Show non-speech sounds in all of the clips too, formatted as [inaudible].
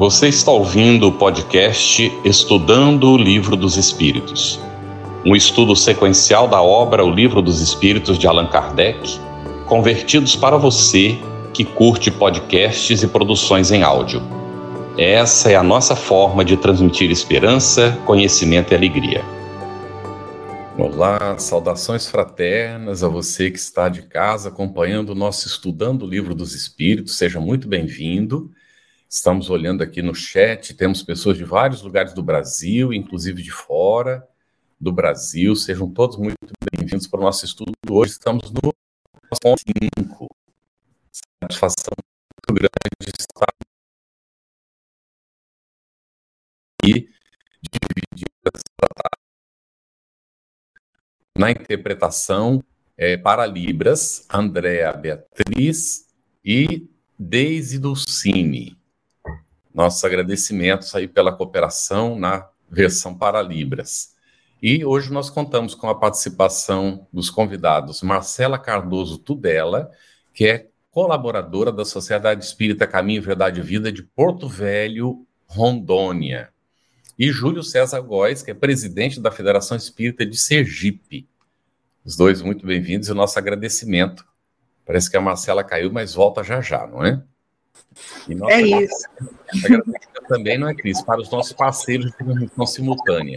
Você está ouvindo o podcast Estudando o Livro dos Espíritos, um estudo sequencial da obra O Livro dos Espíritos de Allan Kardec, convertidos para você que curte podcasts e produções em áudio. Essa é a nossa forma de transmitir esperança, conhecimento e alegria. Olá, saudações fraternas a você que está de casa acompanhando o nosso Estudando o Livro dos Espíritos, seja muito bem-vindo. Estamos olhando aqui no chat, temos pessoas de vários lugares do Brasil, inclusive de fora do Brasil. Sejam todos muito bem-vindos para o nosso estudo. Hoje estamos no ponto 5. Satisfação muito grande estar e dividir na interpretação é, para Libras, Andréa Beatriz e Deise Dulcine. Nossos agradecimentos aí pela cooperação na versão para Libras. E hoje nós contamos com a participação dos convidados Marcela Cardoso Tudela, que é colaboradora da Sociedade Espírita Caminho, Verdade e Vida de Porto Velho, Rondônia. E Júlio César Góes, que é presidente da Federação Espírita de Sergipe. Os dois muito bem-vindos e o nosso agradecimento. Parece que a Marcela caiu, mas volta já já, não é? É isso. Também, não é, Cris? Para os nossos parceiros de transmissão simultânea.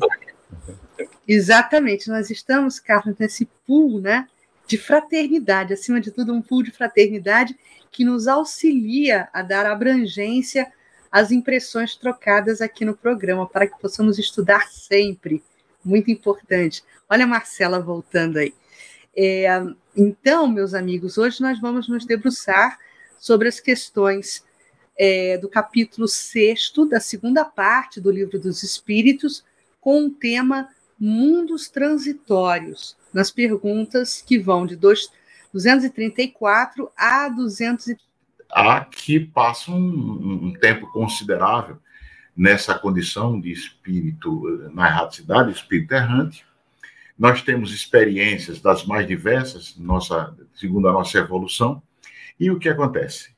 Exatamente. Nós estamos, Carlos, nesse pool né, de fraternidade, acima de tudo, um pool de fraternidade que nos auxilia a dar abrangência às impressões trocadas aqui no programa, para que possamos estudar sempre. Muito importante. Olha a Marcela voltando aí. É, então, meus amigos, hoje nós vamos nos debruçar sobre as questões é, do capítulo 6 da segunda parte do Livro dos Espíritos, com o tema Mundos Transitórios, nas perguntas que vão de 234 a 200. Aqui passa um, um tempo considerável nessa condição de espírito na erraticidade, espírito errante. Nós temos experiências das mais diversas, nossa, segundo a nossa evolução, e o que acontece?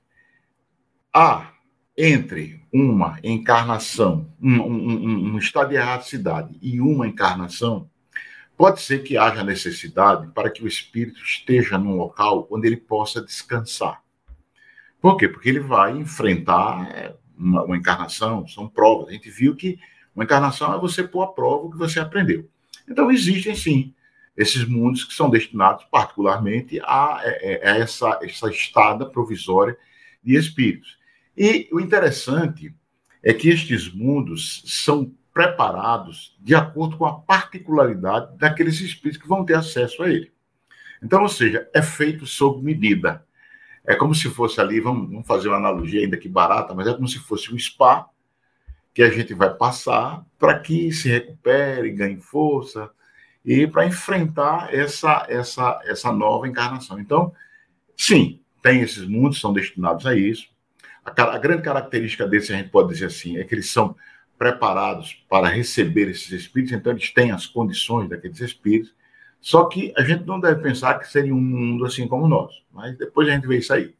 Há entre uma encarnação, um, um, um estado de erraticidade e uma encarnação, pode ser que haja necessidade para que o espírito esteja num local onde ele possa descansar. Por quê? Porque ele vai enfrentar é, uma, uma, encarnação, são provas. A gente viu que uma encarnação é você pôr a prova o que você aprendeu. Então, existem sim esses mundos que são destinados particularmente a, é, é, a essa, essa estada provisória de espíritos. E o interessante é que estes mundos são preparados de acordo com a particularidade daqueles espíritos que vão ter acesso a ele. Então, ou seja, é feito sob medida. É como se fosse ali, vamos, vamos fazer uma analogia ainda que barata, mas é como se fosse um spa que a gente vai passar para que se recupere, ganhe força, e para enfrentar essa, essa, essa nova encarnação. Então, sim, tem esses mundos, são destinados a isso. A, a grande característica desses, a gente pode dizer assim, é que eles são preparados para receber esses espíritos, então eles têm as condições daqueles espíritos, só que a gente não deve pensar que seria um mundo assim como nosso, mas depois a gente vê isso aí.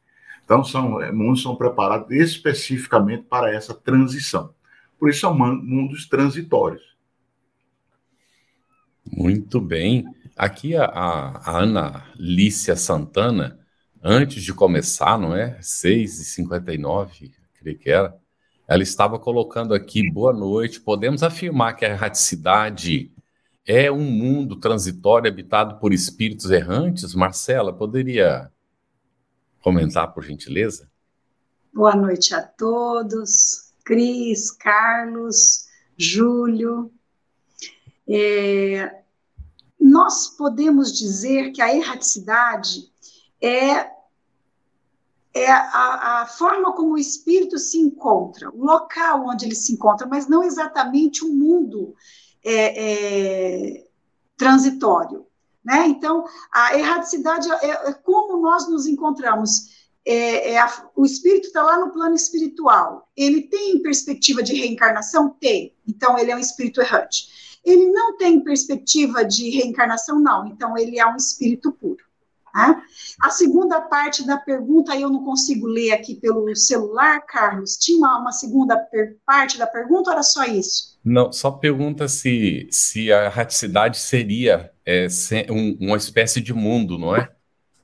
Então, são é, mundos são preparados especificamente para essa transição. Por isso, são mundos transitórios. Muito bem. Aqui a, a, Ana Lícia Santana, antes de começar, não é? 6h59, creio que era, ela estava colocando aqui, boa noite, podemos afirmar que a erraticidade é um mundo transitório habitado por espíritos errantes? Marcela, poderia comentar, por gentileza? Boa noite a todos, Cris, Carlos, Júlio, é, nós podemos dizer que a erraticidade é, é a, a, forma como o espírito se encontra, o local onde ele se encontra, mas não exatamente o um mundo é, é, transitório. Né? Então, a erraticidade é, é como nós nos encontramos. É, é a, o espírito está lá no plano espiritual. Ele tem perspectiva de reencarnação? Tem. Então, ele é um espírito errante. Ele não tem perspectiva de reencarnação, não. Então, ele é um espírito puro. Né? A segunda parte da pergunta eu não consigo ler aqui pelo celular, Carlos. Tinha uma, uma segunda parte da pergunta ou era só isso? Não, só pergunta se, se a erraticidade seria é, um, uma espécie de mundo, não é?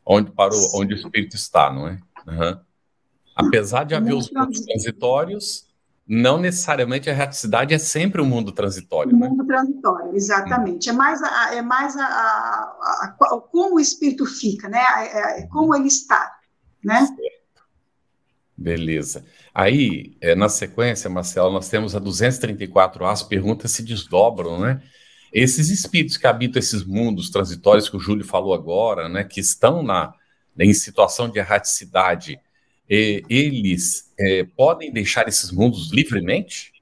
Onde, para o, onde o espírito está, não é? Uhum. Apesar de haver os mundos transitórios, não necessariamente a erraticidade é sempre um mundo transitório. Um né? mundo transitório, exatamente. Hum. É mais, a, é mais a, a, a, como o espírito fica, né? É, é, como ele está, né? Certo. Beleza. Aí, é, na sequência, Marcelo, nós temos a 234A, as perguntas se desdobram, né? Esses espíritos que habitam esses mundos transitórios que o Júlio falou agora, né, que estão na, em situação de erraticidade, eles é, podem deixar esses mundos livremente?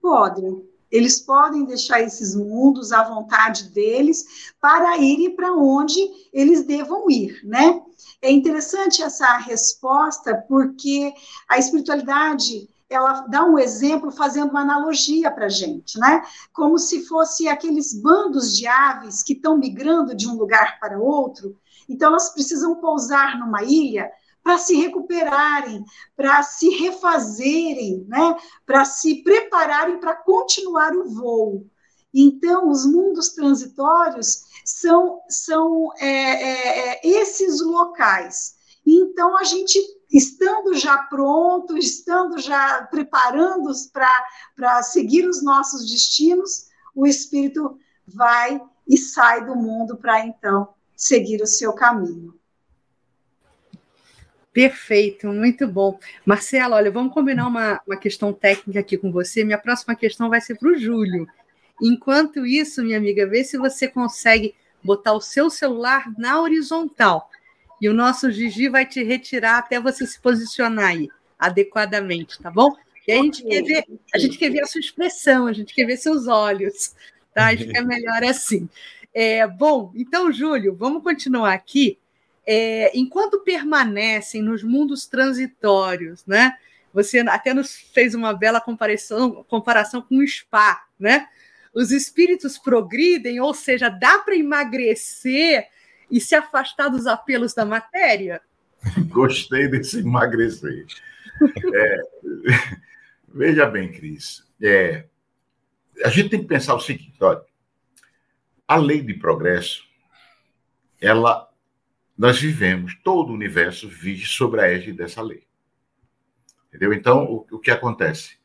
Podem. Eles podem deixar esses mundos à vontade deles para irem para onde eles devam ir, né? É interessante essa resposta porque a espiritualidade ela dá um exemplo fazendo uma analogia para a gente, né? Como se fosse aqueles bandos de aves que estão migrando de um lugar para outro. Então, elas precisam pousar numa ilha para se recuperarem, para se refazerem, né? para se prepararem para continuar o voo. Então, os mundos transitórios são, são é, é, é esses locais. Então, a gente, estando já pronto, estando já preparando para seguir os nossos destinos, o espírito vai e sai do mundo para então seguir o seu caminho. Perfeito, muito bom. Marcelo, olha, vamos combinar uma, uma questão técnica aqui com você. Minha próxima questão vai ser para o Júlio. Enquanto isso, minha amiga, vê se você consegue botar o seu celular na horizontal. E o nosso Gigi vai te retirar até você se posicionar aí adequadamente, tá bom? E aí a gente quer ver, a gente quer ver a sua expressão, a gente quer ver seus olhos, tá? Acho que é [laughs] melhor assim. É, bom, então, Júlio, vamos continuar aqui é, enquanto permanecem nos mundos transitórios, né? Você até nos fez uma bela comparação, comparação com o spa, né? Os espíritos progridem, ou seja, dá para emagrecer e se afastar dos apelos da matéria? [laughs] Gostei desse emagrecer. É, [laughs] veja bem, Cris, é, a gente tem que pensar o seguinte: olha, a lei de progresso, ela nós vivemos, todo o universo vive sobre a égide dessa lei. Entendeu? Então, o, o que acontece?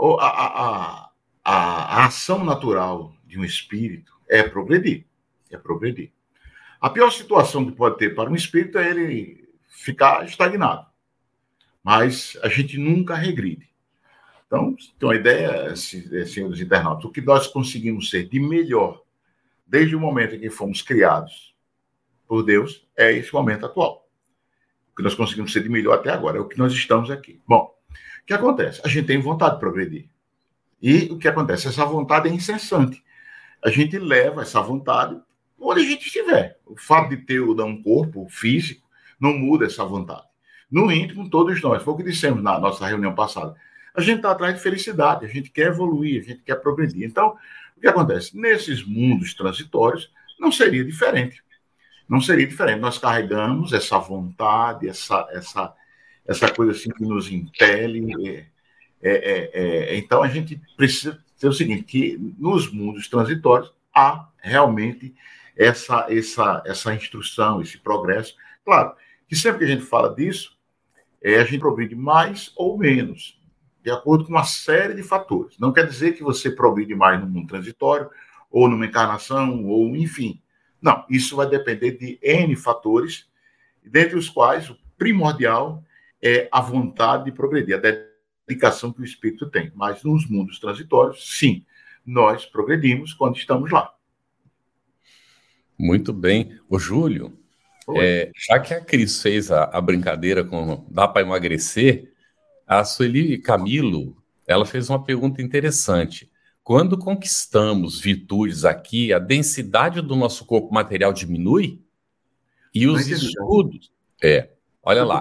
A, a, a, a, ação natural de um espírito é progredir. É progredir. A pior situação que pode ter para um espírito é ele ficar estagnado. Mas a gente nunca regride. Então, tem uma ideia, senhores internautas, o que nós conseguimos ser de melhor desde o momento em que fomos criados por Deus é esse momento atual. O que nós conseguimos ser de melhor até agora, é o que nós estamos aqui. Bom, o que acontece? A gente tem vontade de progredir. E o que acontece? Essa vontade é incessante. A gente leva essa vontade onde a gente estiver. O fato de ter um corpo físico não muda essa vontade. No íntimo, todos nós, foi o que dissemos na nossa reunião passada, a gente está atrás de felicidade, a gente quer evoluir, a gente quer progredir. Então, o que acontece? Nesses mundos transitórios, não seria diferente não seria diferente. Nós carregamos essa vontade, essa, essa, essa coisa assim que nos impele. É, é, é, é, então a gente precisa ter o seguinte: que nos mundos transitórios há realmente essa, essa, essa instrução, esse progresso. Claro que sempre que a gente fala disso, é, a gente progride mais ou menos, de acordo com uma série de fatores. Não quer dizer que você progride mais no mundo transitório, ou numa encarnação, ou enfim. Não, isso vai depender de N fatores, dentre os quais o primordial é a vontade de progredir, a dedicação que o espírito tem. Mas nos mundos transitórios, sim, nós progredimos quando estamos lá. Muito bem. O Júlio, é, já que a Cris fez a, a brincadeira com dá para emagrecer, a Sueli Camilo, ela fez uma pergunta interessante. Quando conquistamos virtudes aqui, a densidade do nosso corpo material diminui e os estudos. É, olha lá.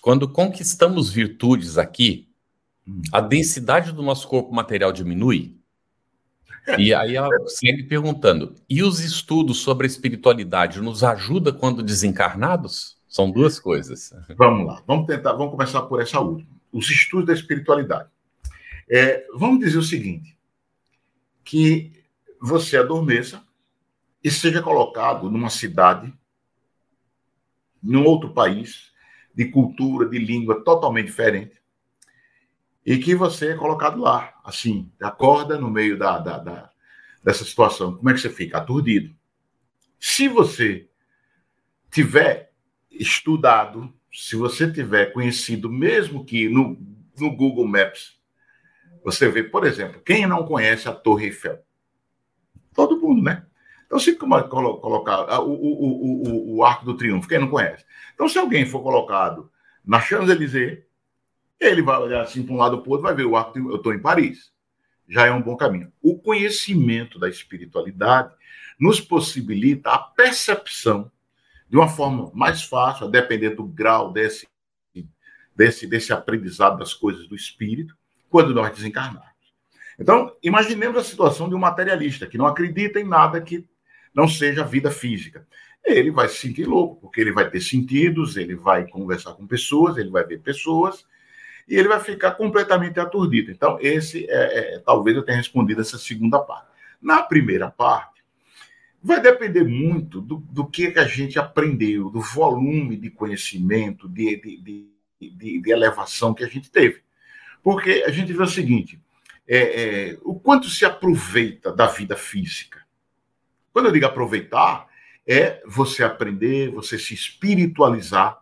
Quando conquistamos virtudes aqui, a densidade do nosso corpo material diminui? E aí ela [laughs] segue perguntando: e os estudos sobre a espiritualidade nos ajuda quando desencarnados? São duas coisas. Vamos lá, vamos tentar, vamos começar por essa última. Os estudos da espiritualidade. É, vamos dizer o seguinte: que você adormeça e seja colocado numa cidade, num outro país, de cultura, de língua totalmente diferente, e que você é colocado lá, assim, acorda no meio da, da, da, dessa situação. Como é que você fica? Aturdido. Se você tiver estudado, se você tiver conhecido, mesmo que no, no Google Maps, você vê, por exemplo, quem não conhece a Torre Eiffel? Todo mundo, né? Então, se colocar o, o, o, o Arco do Triunfo, quem não conhece? Então, se alguém for colocado na Champs-Élysées, ele vai olhar assim para um lado para o outro, vai ver o arco, eu estou em Paris. Já é um bom caminho. O conhecimento da espiritualidade nos possibilita a percepção de uma forma mais fácil, a depender do grau desse, desse, desse aprendizado das coisas do espírito, quando nós desencarnarmos. Então, imaginemos a situação de um materialista que não acredita em nada que não seja vida física. Ele vai se sentir louco, porque ele vai ter sentidos, ele vai conversar com pessoas, ele vai ver pessoas, e ele vai ficar completamente aturdido. Então, esse é, é, talvez eu tenha respondido essa segunda parte. Na primeira parte, vai depender muito do, do que, que a gente aprendeu, do volume de conhecimento, de, de, de, de elevação que a gente teve. Porque a gente vê o seguinte: é, é, o quanto se aproveita da vida física. Quando eu digo aproveitar, é você aprender, você se espiritualizar.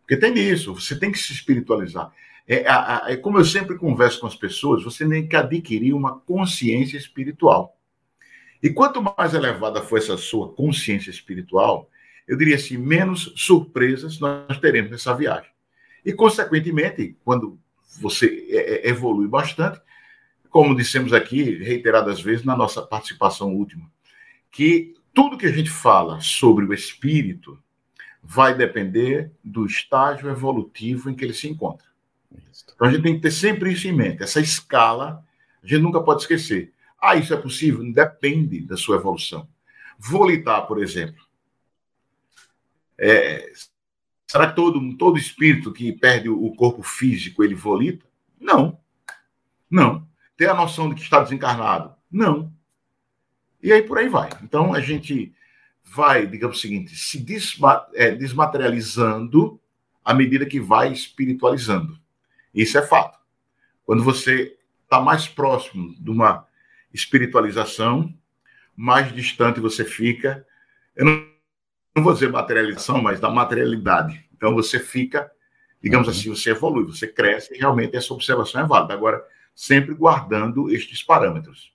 Porque tem isso, você tem que se espiritualizar. É, é, como eu sempre converso com as pessoas, você tem que adquirir uma consciência espiritual. E quanto mais elevada for essa sua consciência espiritual, eu diria assim, menos surpresas nós teremos nessa viagem. E, consequentemente, quando você é, é, evolui bastante, como dissemos aqui reiteradas vezes na nossa participação última, que tudo que a gente fala sobre o espírito vai depender do estágio evolutivo em que ele se encontra. Então a gente tem que ter sempre isso em mente, essa escala, a gente nunca pode esquecer. Ah, isso é possível? Depende da sua evolução. Volitar, por exemplo. É, será que todo, todo espírito que perde o corpo físico, ele volita? Não. Não. Ter a noção de que está desencarnado? Não. E aí por aí vai. Então a gente vai, digamos o seguinte, se é, desmaterializando à medida que vai espiritualizando. Isso é fato. Quando você está mais próximo de uma espiritualização, mais distante você fica. Eu não, não vou dizer materialização, mas da materialidade. Então você fica, digamos uhum. assim, você evolui, você cresce e realmente essa observação é válida. Agora, sempre guardando estes parâmetros.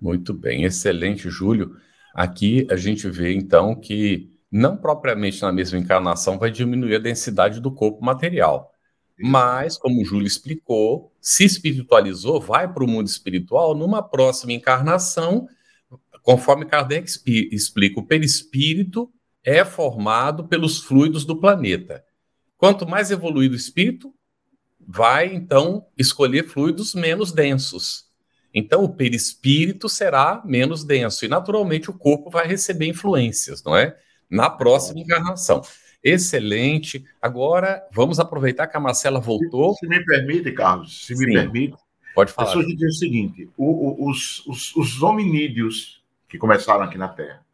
Muito bem, excelente, Júlio. Aqui a gente vê então que não propriamente na mesma encarnação vai diminuir a densidade do corpo material. Mas, como o Júlio explicou, se espiritualizou, vai para o mundo espiritual numa próxima encarnação, conforme Kardec explica, o perispírito é formado pelos fluidos do planeta. Quanto mais evoluído o espírito, vai então escolher fluidos menos densos. Então, o perispírito será menos denso e, naturalmente, o corpo vai receber influências, não é? Na próxima encarnação. Excelente. Agora, vamos aproveitar que a Marcela voltou. Se, se me permite, Carlos, se Sim. me permite. Pode falar. Pessoas dizem o seguinte: o, o, os, os, os, hominídeos que começaram aqui na Terra.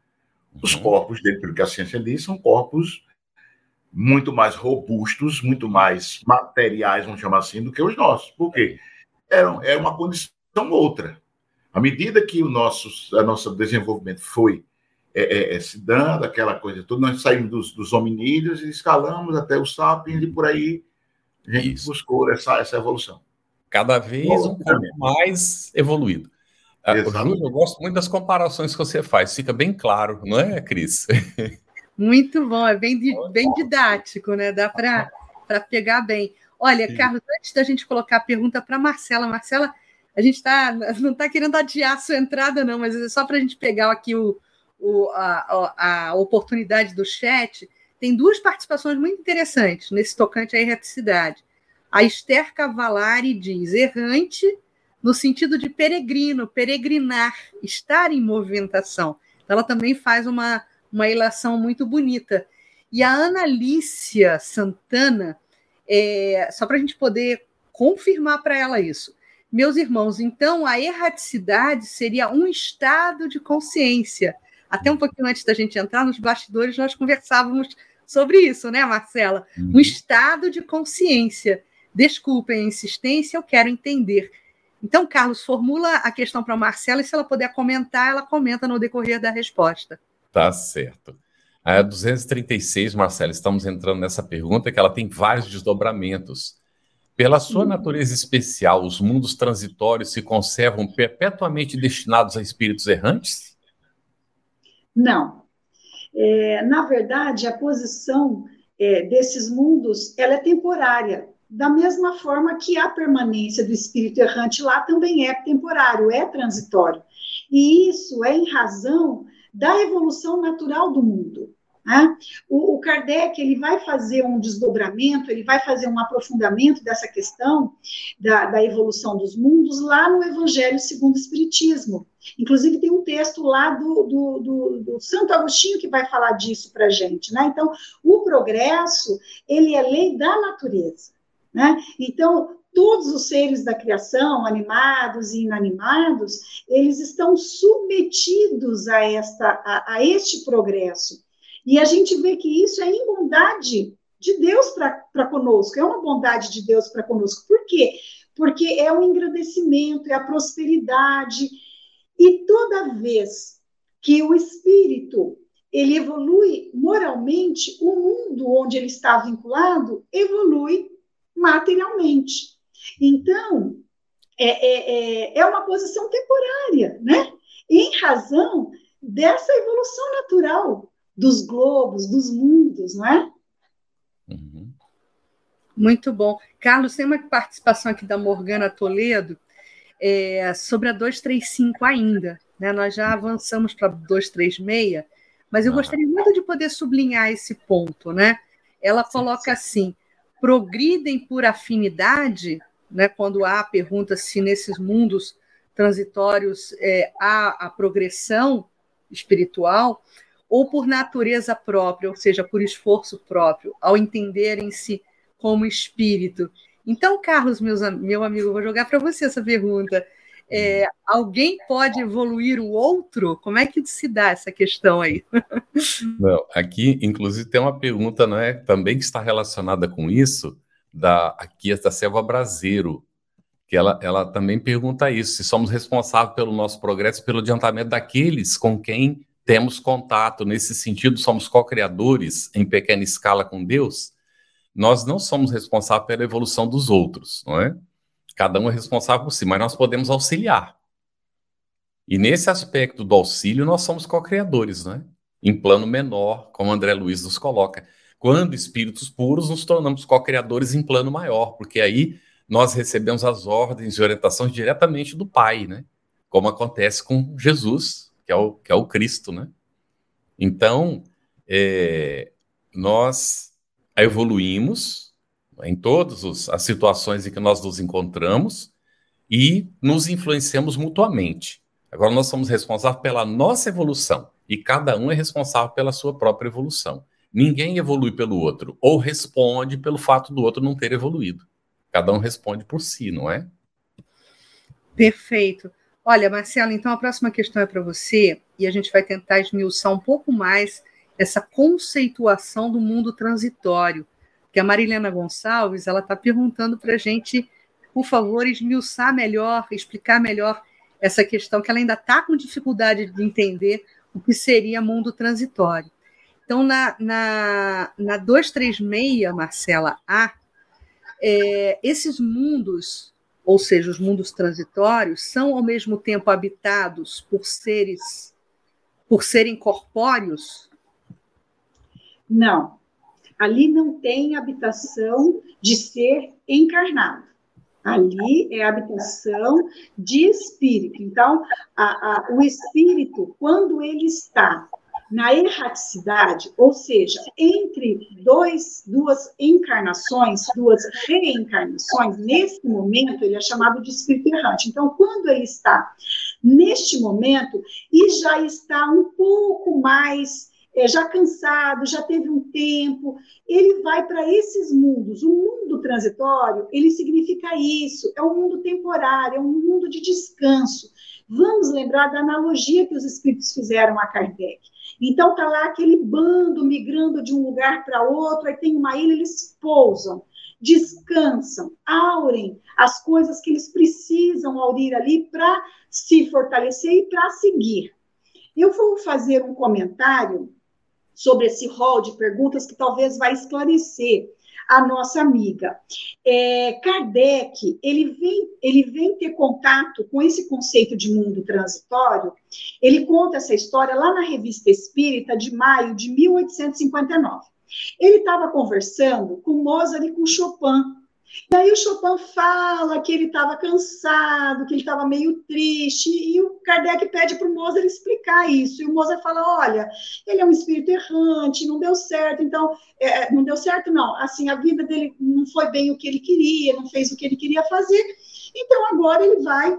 Os corpos dele, pelo que a ciência diz, são corpos muito mais robustos, muito mais materiais, vamos chamar assim, do que os nossos. Por quê? Era, era uma condição outra. À medida que o nosso, a nosso desenvolvimento foi é, é, é, se dando, aquela coisa toda. Nós saímos dos, dos hominídeos e escalamos até os sapiens e por aí a gente Isso. buscou essa, essa evolução. Cada vez Bom, um pouco mais evoluído. Ah, Júlio, eu gosto muito das comparações que você faz, fica bem claro, não é, Cris? [laughs] Muito bom, é bem, bem didático, né? Dá para pegar bem. Olha, Sim. Carlos, antes da gente colocar a pergunta para Marcela, Marcela, a gente tá, [laughs] não está querendo adiar a sua entrada, não, mas é só para a gente pegar aqui o, o, a, a, oportunidade do chat, tem duas participações muito interessantes nesse tocante à erraticidade. A Esther Cavalari diz: errante no sentido de peregrino, peregrinar, estar em movimentação. Ela também faz uma, uma ilação muito bonita. E a Analícia Santana, é, só para a gente poder confirmar para ela isso. Meus irmãos, então a erraticidade seria um estado de consciência. Até um pouquinho antes da gente entrar nos bastidores, nós conversávamos sobre isso, né, Marcela? Um uhum. estado de consciência. Desculpem a insistência, eu quero entender. Então, Carlos, formula a questão para a Marcela e se ela puder comentar, ela comenta no decorrer da resposta. Tá certo. A 236, Marcela, estamos entrando nessa pergunta que ela tem vários desdobramentos. Pela sua natureza especial, os mundos transitórios se conservam perpetuamente destinados a espíritos errantes? Não. É, na verdade, a posição é, desses mundos ela é temporária da mesma forma que a permanência do espírito errante lá também é temporário, é transitório. E isso é em razão da evolução natural do mundo. Né? O, o, Kardec ele vai fazer um desdobramento, ele vai fazer um aprofundamento dessa questão da, da evolução dos mundos lá no Evangelho segundo o Espiritismo. Inclusive tem um texto lá do, do, do, do Santo Agostinho que vai falar disso para gente. Né? Então, o progresso ele é lei da natureza. Né? Então, todos os seres da criação, animados e inanimados, eles estão submetidos a, esta, a, a este progresso. E a gente vê que isso é em bondade de Deus para conosco, é uma bondade de Deus para conosco. Por quê? Porque é o engrandecimento, é a prosperidade. E toda vez que o espírito ele evolui moralmente, o mundo onde ele está vinculado evolui materialmente. Então, é, é, é, é uma posição temporária, né? Em razão dessa evolução natural dos globos, dos mundos, não é? Uhum. Muito bom. Carlos, tem uma participação aqui da Morgana Toledo é, sobre a 235 ainda. Né? Nós já avançamos para 236, mas eu ah. gostaria muito de poder sublinhar esse ponto. Né? Ela coloca assim: progridem por afinidade, né, quando há pergunta se nesses mundos transitórios é, há a progressão espiritual, ou por natureza própria, ou seja, por esforço próprio, ao entenderem-se como espírito. Então, Carlos, meus, meu amigo, vou jogar para você essa pergunta. É, alguém pode evoluir o outro? Como é que se dá essa questão aí? [laughs] Não, aqui, inclusive, tem uma pergunta, não é, também que está relacionada com isso, da aqui da Selva Brasileiro, que ela, ela também pergunta isso: se somos responsáveis pelo nosso progresso, pelo adiantamento daqueles com quem temos contato. Nesse sentido, somos co-criadores em pequena escala com Deus. Nós não somos responsáveis pela evolução dos outros, não é? Cada um é responsável por si, mas nós podemos auxiliar. E nesse aspecto do auxílio, nós somos co-criadores, né? Em plano menor, como André Luiz nos coloca. Quando espíritos puros, nos tornamos co-criadores em plano maior, porque aí nós recebemos as ordens e orientações diretamente do Pai, né? Como acontece com Jesus, que é o, que é o Cristo, né? Então, é, nós evoluímos em todas as situações em que nós nos encontramos e nos influenciamos mutuamente. Agora, nós somos responsáveis pela nossa evolução e cada um é responsável pela sua própria evolução. Ninguém evolui pelo outro ou responde pelo fato do outro não ter evoluído. Cada um responde por si, não é? Perfeito. Olha, Marcelo, então a próxima questão é para você e a gente vai tentar esmiuçar um pouco mais essa conceituação do mundo transitório que a Marilena Gonçalves ela está perguntando para a gente, por favor, esmiuçar melhor, explicar melhor essa questão, que ela ainda está com dificuldade de entender o que seria mundo transitório. Então, na, na, na 236, Marcela A, é, esses mundos, ou seja, os mundos transitórios, são ao mesmo tempo habitados por seres, por serem corpóreos? Não ali não tem habitação de ser encarnado. Ali é habitação de espírito. Então, a, a, o espírito, quando ele está na erraticidade, ou seja, entre dois, duas encarnações, duas reencarnações, nesse momento ele é chamado de espírito errante. Então, quando ele está neste momento e já está um pouco mais é, já cansado, já teve um tempo, ele vai para esses mundos. O mundo transitório, ele significa isso, é um mundo temporário, é um mundo de descanso. Vamos lembrar da analogia que os espíritos fizeram a Kardec. Então está lá aquele bando migrando de um lugar para outro, aí tem uma ilha, eles pousam, descansam, aurem as coisas que eles precisam aurir ali para se fortalecer e para seguir. Eu vou fazer um comentário sobre esse rol de perguntas que talvez vai esclarecer a nossa amiga. É, Kardec, ele vem, ele vem ter contato com esse conceito de mundo transitório, ele conta essa história lá na Revista Espírita de maio de 1859. Ele estava conversando com Mozart e com Chopin, e aí o Chopin fala que ele estava cansado, que ele estava meio triste, e o Kardec pede para o Mozart explicar isso. E o Mozart fala: olha, ele é um espírito errante, não deu certo, então, é, não deu certo, não. Assim, a vida dele não foi bem o que ele queria, não fez o que ele queria fazer, então agora ele vai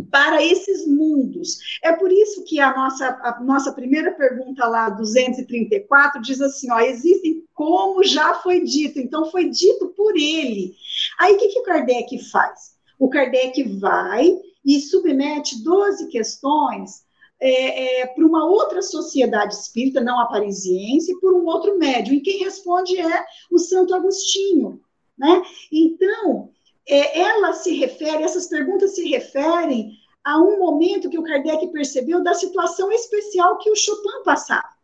para esses mundos. É por isso que a nossa, a nossa primeira pergunta lá, 234, diz assim: ó, existem como já foi dito, então foi dito por ele. Aí o que, que o Kardec faz? O Kardec vai e submete 12 questões é, é, para uma outra sociedade espírita, não a parisiense, por um outro médium, e quem responde é o Santo Agostinho. Né? Então, é, ela se refere, essas perguntas se referem a um momento que o Kardec percebeu da situação especial que o Chopin passava.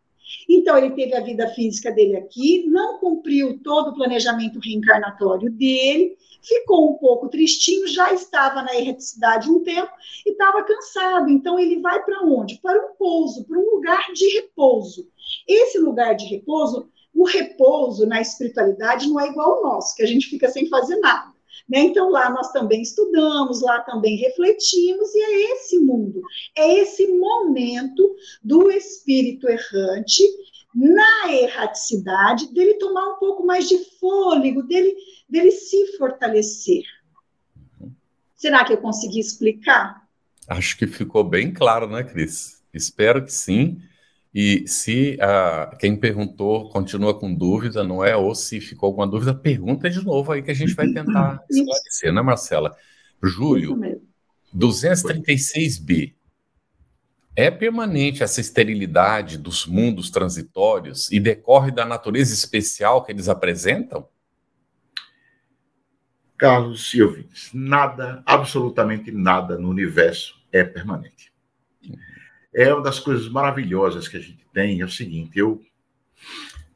Então, ele teve a vida física dele aqui, não cumpriu todo o planejamento reencarnatório dele, ficou um pouco tristinho, já estava na erraticidade um tempo e estava cansado. Então, ele vai para onde? Para um pouso, para um lugar de repouso. Esse lugar de repouso, o repouso na espiritualidade não é igual ao nosso, que a gente fica sem fazer nada. Né? Então, lá nós também estudamos, lá também refletimos, e é esse mundo, é esse momento do espírito errante na erraticidade, dele tomar um pouco mais de fôlego, dele, dele se fortalecer. Será que eu consegui explicar? Acho que ficou bem claro, né, Cris? Espero que sim. E se uh, quem perguntou continua com dúvida, não é? Ou se ficou alguma dúvida, pergunta de novo aí que a gente vai tentar [laughs] esclarecer, né, Marcela? Júlio, 236b. É permanente essa esterilidade dos mundos transitórios e decorre da natureza especial que eles apresentam? Carlos Silvio, nada, absolutamente nada no universo é permanente. É uma das coisas maravilhosas que a gente tem, é o seguinte, eu,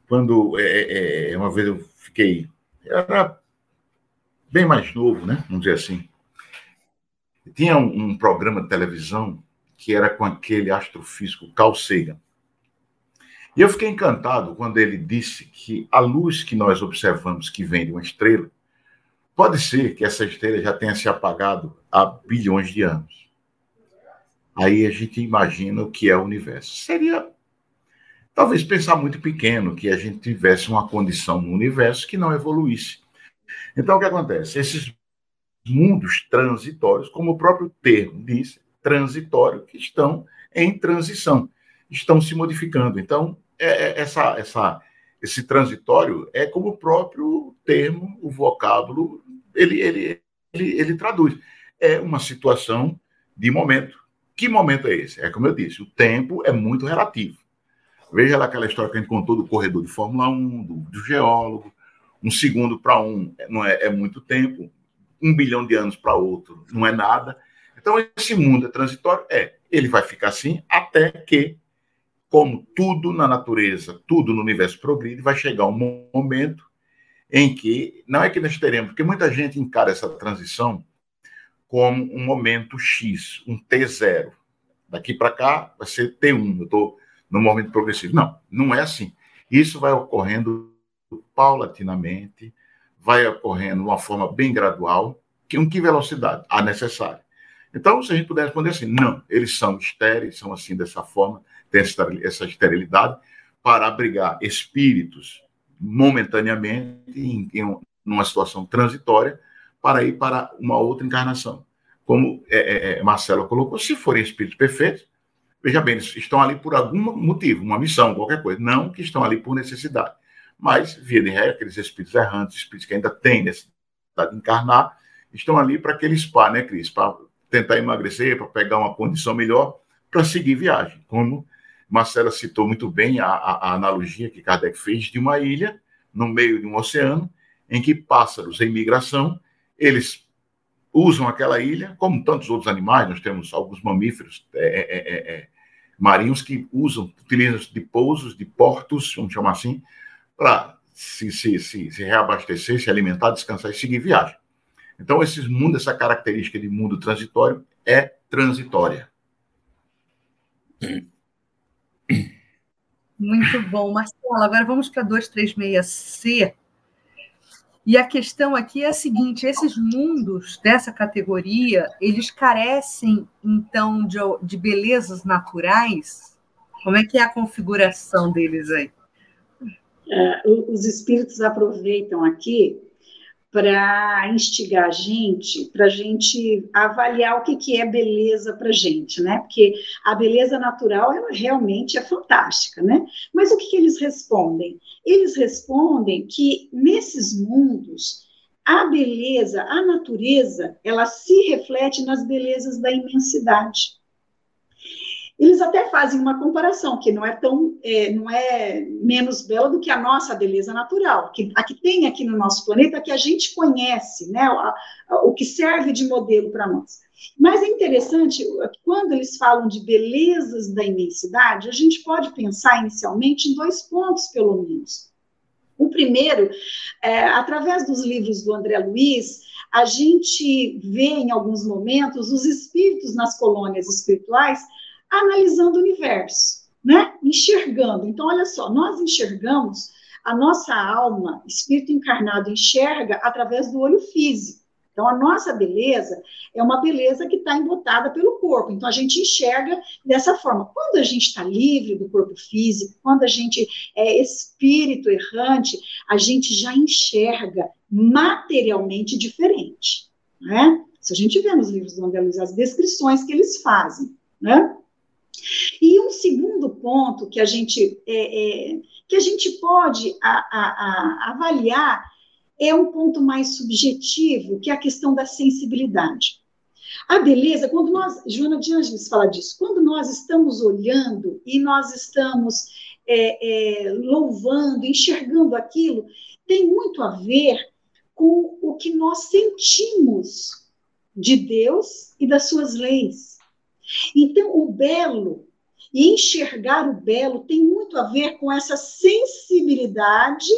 quando, é, é, é, uma vez eu fiquei, era bem mais novo, né, vamos dizer assim, tinha um, um programa de televisão que era com aquele astrofísico Carl Sagan, e eu fiquei encantado quando ele disse que a luz que nós observamos que vem de uma estrela, pode ser que essa estrela já tenha se apagado há bilhões de anos aí a gente imagina o que é o universo. Seria talvez pensar muito pequeno, que a gente tivesse uma condição no universo que não evoluísse. Então, o que acontece? Esses mundos transitórios, como o próprio termo diz, transitório, que estão em transição, estão se modificando. Então, é, é essa, essa, esse transitório é como o próprio termo, o vocábulo, ele, ele, ele, ele traduz. É uma situação de momento. Que momento é esse? É como eu disse, o tempo é muito relativo. Veja lá aquela história que a gente contou do corredor de Fórmula 1, do, do geólogo. Um segundo para um não é, é muito tempo, um bilhão de anos para outro não é nada. Então, esse mundo é transitório? É. Ele vai ficar assim até que, como tudo na natureza, tudo no universo progride, vai chegar um momento em que, não é que nós teremos, porque muita gente encara essa transição como um momento X, um T0. Daqui para cá vai ser T1, eu estou no momento progressivo. Não, não é assim. Isso vai ocorrendo paulatinamente, vai ocorrendo de uma forma bem gradual, que em que velocidade? A necessária. Então, se a gente puder responder assim, não, eles são estéreis, são assim dessa forma, tem essa esterilidade, para abrigar espíritos momentaneamente em, em uma situação transitória para ir para uma outra encarnação. Como é, é, é Marcelo colocou, se forem espíritos perfeitos, veja bem, eles estão ali por algum motivo, uma missão, qualquer coisa, não que estão ali por necessidade. Mas, via de regra, aqueles espíritos errantes, espíritos que ainda têm necessidade de encarnar, estão ali para aquele spa, né, Cris? Para tentar emagrecer, para pegar uma condição melhor, para seguir viagem. Como Marcela citou muito bem a, a, a, analogia que Kardec fez de uma ilha no meio de um oceano, em que pássaros em migração, eles usam aquela ilha, como tantos outros animais, nós temos alguns mamíferos é, é, é, é marinhos que usam, utilizam de pousos, de portos, vamos chamar assim, para se, se, se, se reabastecer, se alimentar, descansar e seguir viagem. Então, esses mundos, essa característica de mundo transitório é transitória. Muito bom. Marcelo, agora vamos para 236C. E a questão aqui é a seguinte: esses mundos dessa categoria, eles carecem, então, de, de belezas naturais? Como é que é a configuração deles aí? É, os espíritos aproveitam aqui para instigar a gente, para a gente avaliar o que, que é beleza para a gente, né? Porque a beleza natural, ela realmente é fantástica, né? Mas o que, que eles respondem? Eles respondem que nesses mundos, a beleza, a natureza, ela se reflete nas belezas da imensidade. Eles até fazem uma comparação, que não é tão, é, não é menos bela do que a nossa beleza natural, que a que tem aqui no nosso planeta, que a gente conhece, né, a, a, o que serve de modelo para nós. Mas é interessante, quando eles falam de belezas da imensidade, a gente pode pensar inicialmente em dois pontos, pelo menos. O primeiro, é, através dos livros do André Luiz, a gente vê em alguns momentos os espíritos nas colônias espirituais analisando o universo, né? Enxergando. Então, olha só, nós enxergamos, a nossa alma, espírito encarnado, enxerga através do olho físico. Então, a nossa beleza é uma beleza que está embotada pelo corpo. Então, a gente enxerga dessa forma. Quando a gente está livre do corpo físico, quando a gente é espírito errante, a gente já enxerga materialmente diferente. Né? Se a gente vê nos livros do André Luiz as descrições que eles fazem, né? E um segundo ponto que a gente, é, é, que a gente pode a, a, a avaliar é um ponto mais subjetivo, que é a questão da sensibilidade. A beleza, quando nós, Joana de Ângeles fala disso, quando nós estamos olhando e nós estamos é, é, louvando, enxergando aquilo, tem muito a ver com o que nós sentimos de Deus e das suas leis. Então, o belo e enxergar o belo tem muito a ver com essa sensibilidade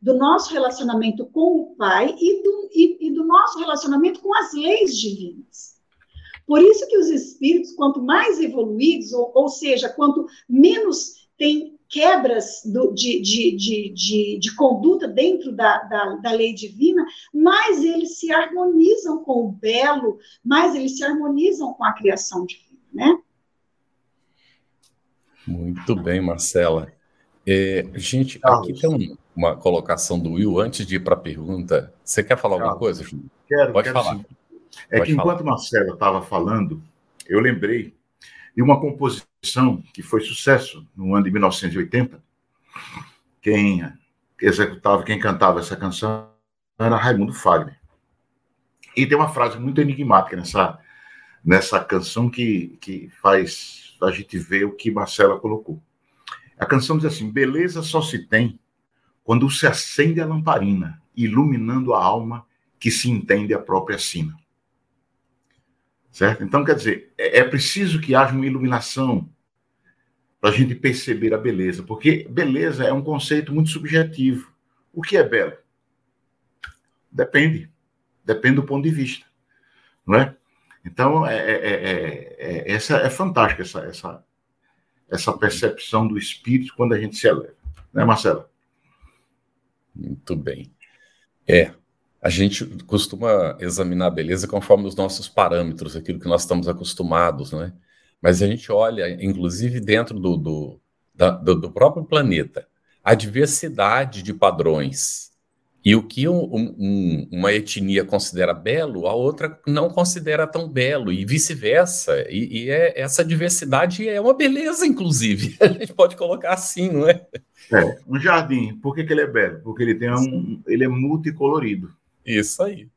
do nosso relacionamento com o Pai e do, e, e do nosso relacionamento com as leis divinas. Por isso que os espíritos, quanto mais evoluídos, ou, ou seja, quanto menos tem quebras do, de, de, de, de, conduta dentro da, da, da, lei divina, mais eles se harmonizam com o belo, mais eles se harmonizam com a criação divina né? Muito bem, Marcela. É, gente, Carlos. aqui tem uma colocação do Will antes de ir para a pergunta. Você quer falar Carlos. alguma coisa, Júlio? Quero, Pode quero falar. Sim. É Pode que falar. enquanto Marcela estava falando, eu lembrei de uma composição que foi sucesso no ano de 1980. Quem executava, quem cantava essa canção era Raimundo Fagner. E tem uma frase muito enigmática nessa, nessa canção que, que faz a gente ver o que Marcela colocou. A canção diz assim: beleza só se tem quando se acende a lamparina, iluminando a alma que se entende a própria sina. Certo? Então, quer dizer, é, é preciso que haja uma iluminação para a gente perceber a beleza, porque beleza é um conceito muito subjetivo. O que é belo? Depende. Depende do ponto de vista. Não é? Então, é, é, é, essa é fantástica essa, essa, essa percepção do espírito quando a gente se eleva. Né, Marcelo? Muito bem. É, a gente costuma examinar a beleza conforme os nossos parâmetros, aquilo que nós estamos acostumados, né? mas a gente olha, inclusive dentro do, do, da, do, do próprio planeta, a diversidade de padrões. E o que um, um, uma etnia considera belo, a outra não considera tão belo, e vice-versa. E, e é, essa diversidade é uma beleza, inclusive. [laughs] A gente pode colocar assim, não é? É, um jardim, por que, que ele é belo? Porque ele tem um. ele é multicolorido. Isso aí.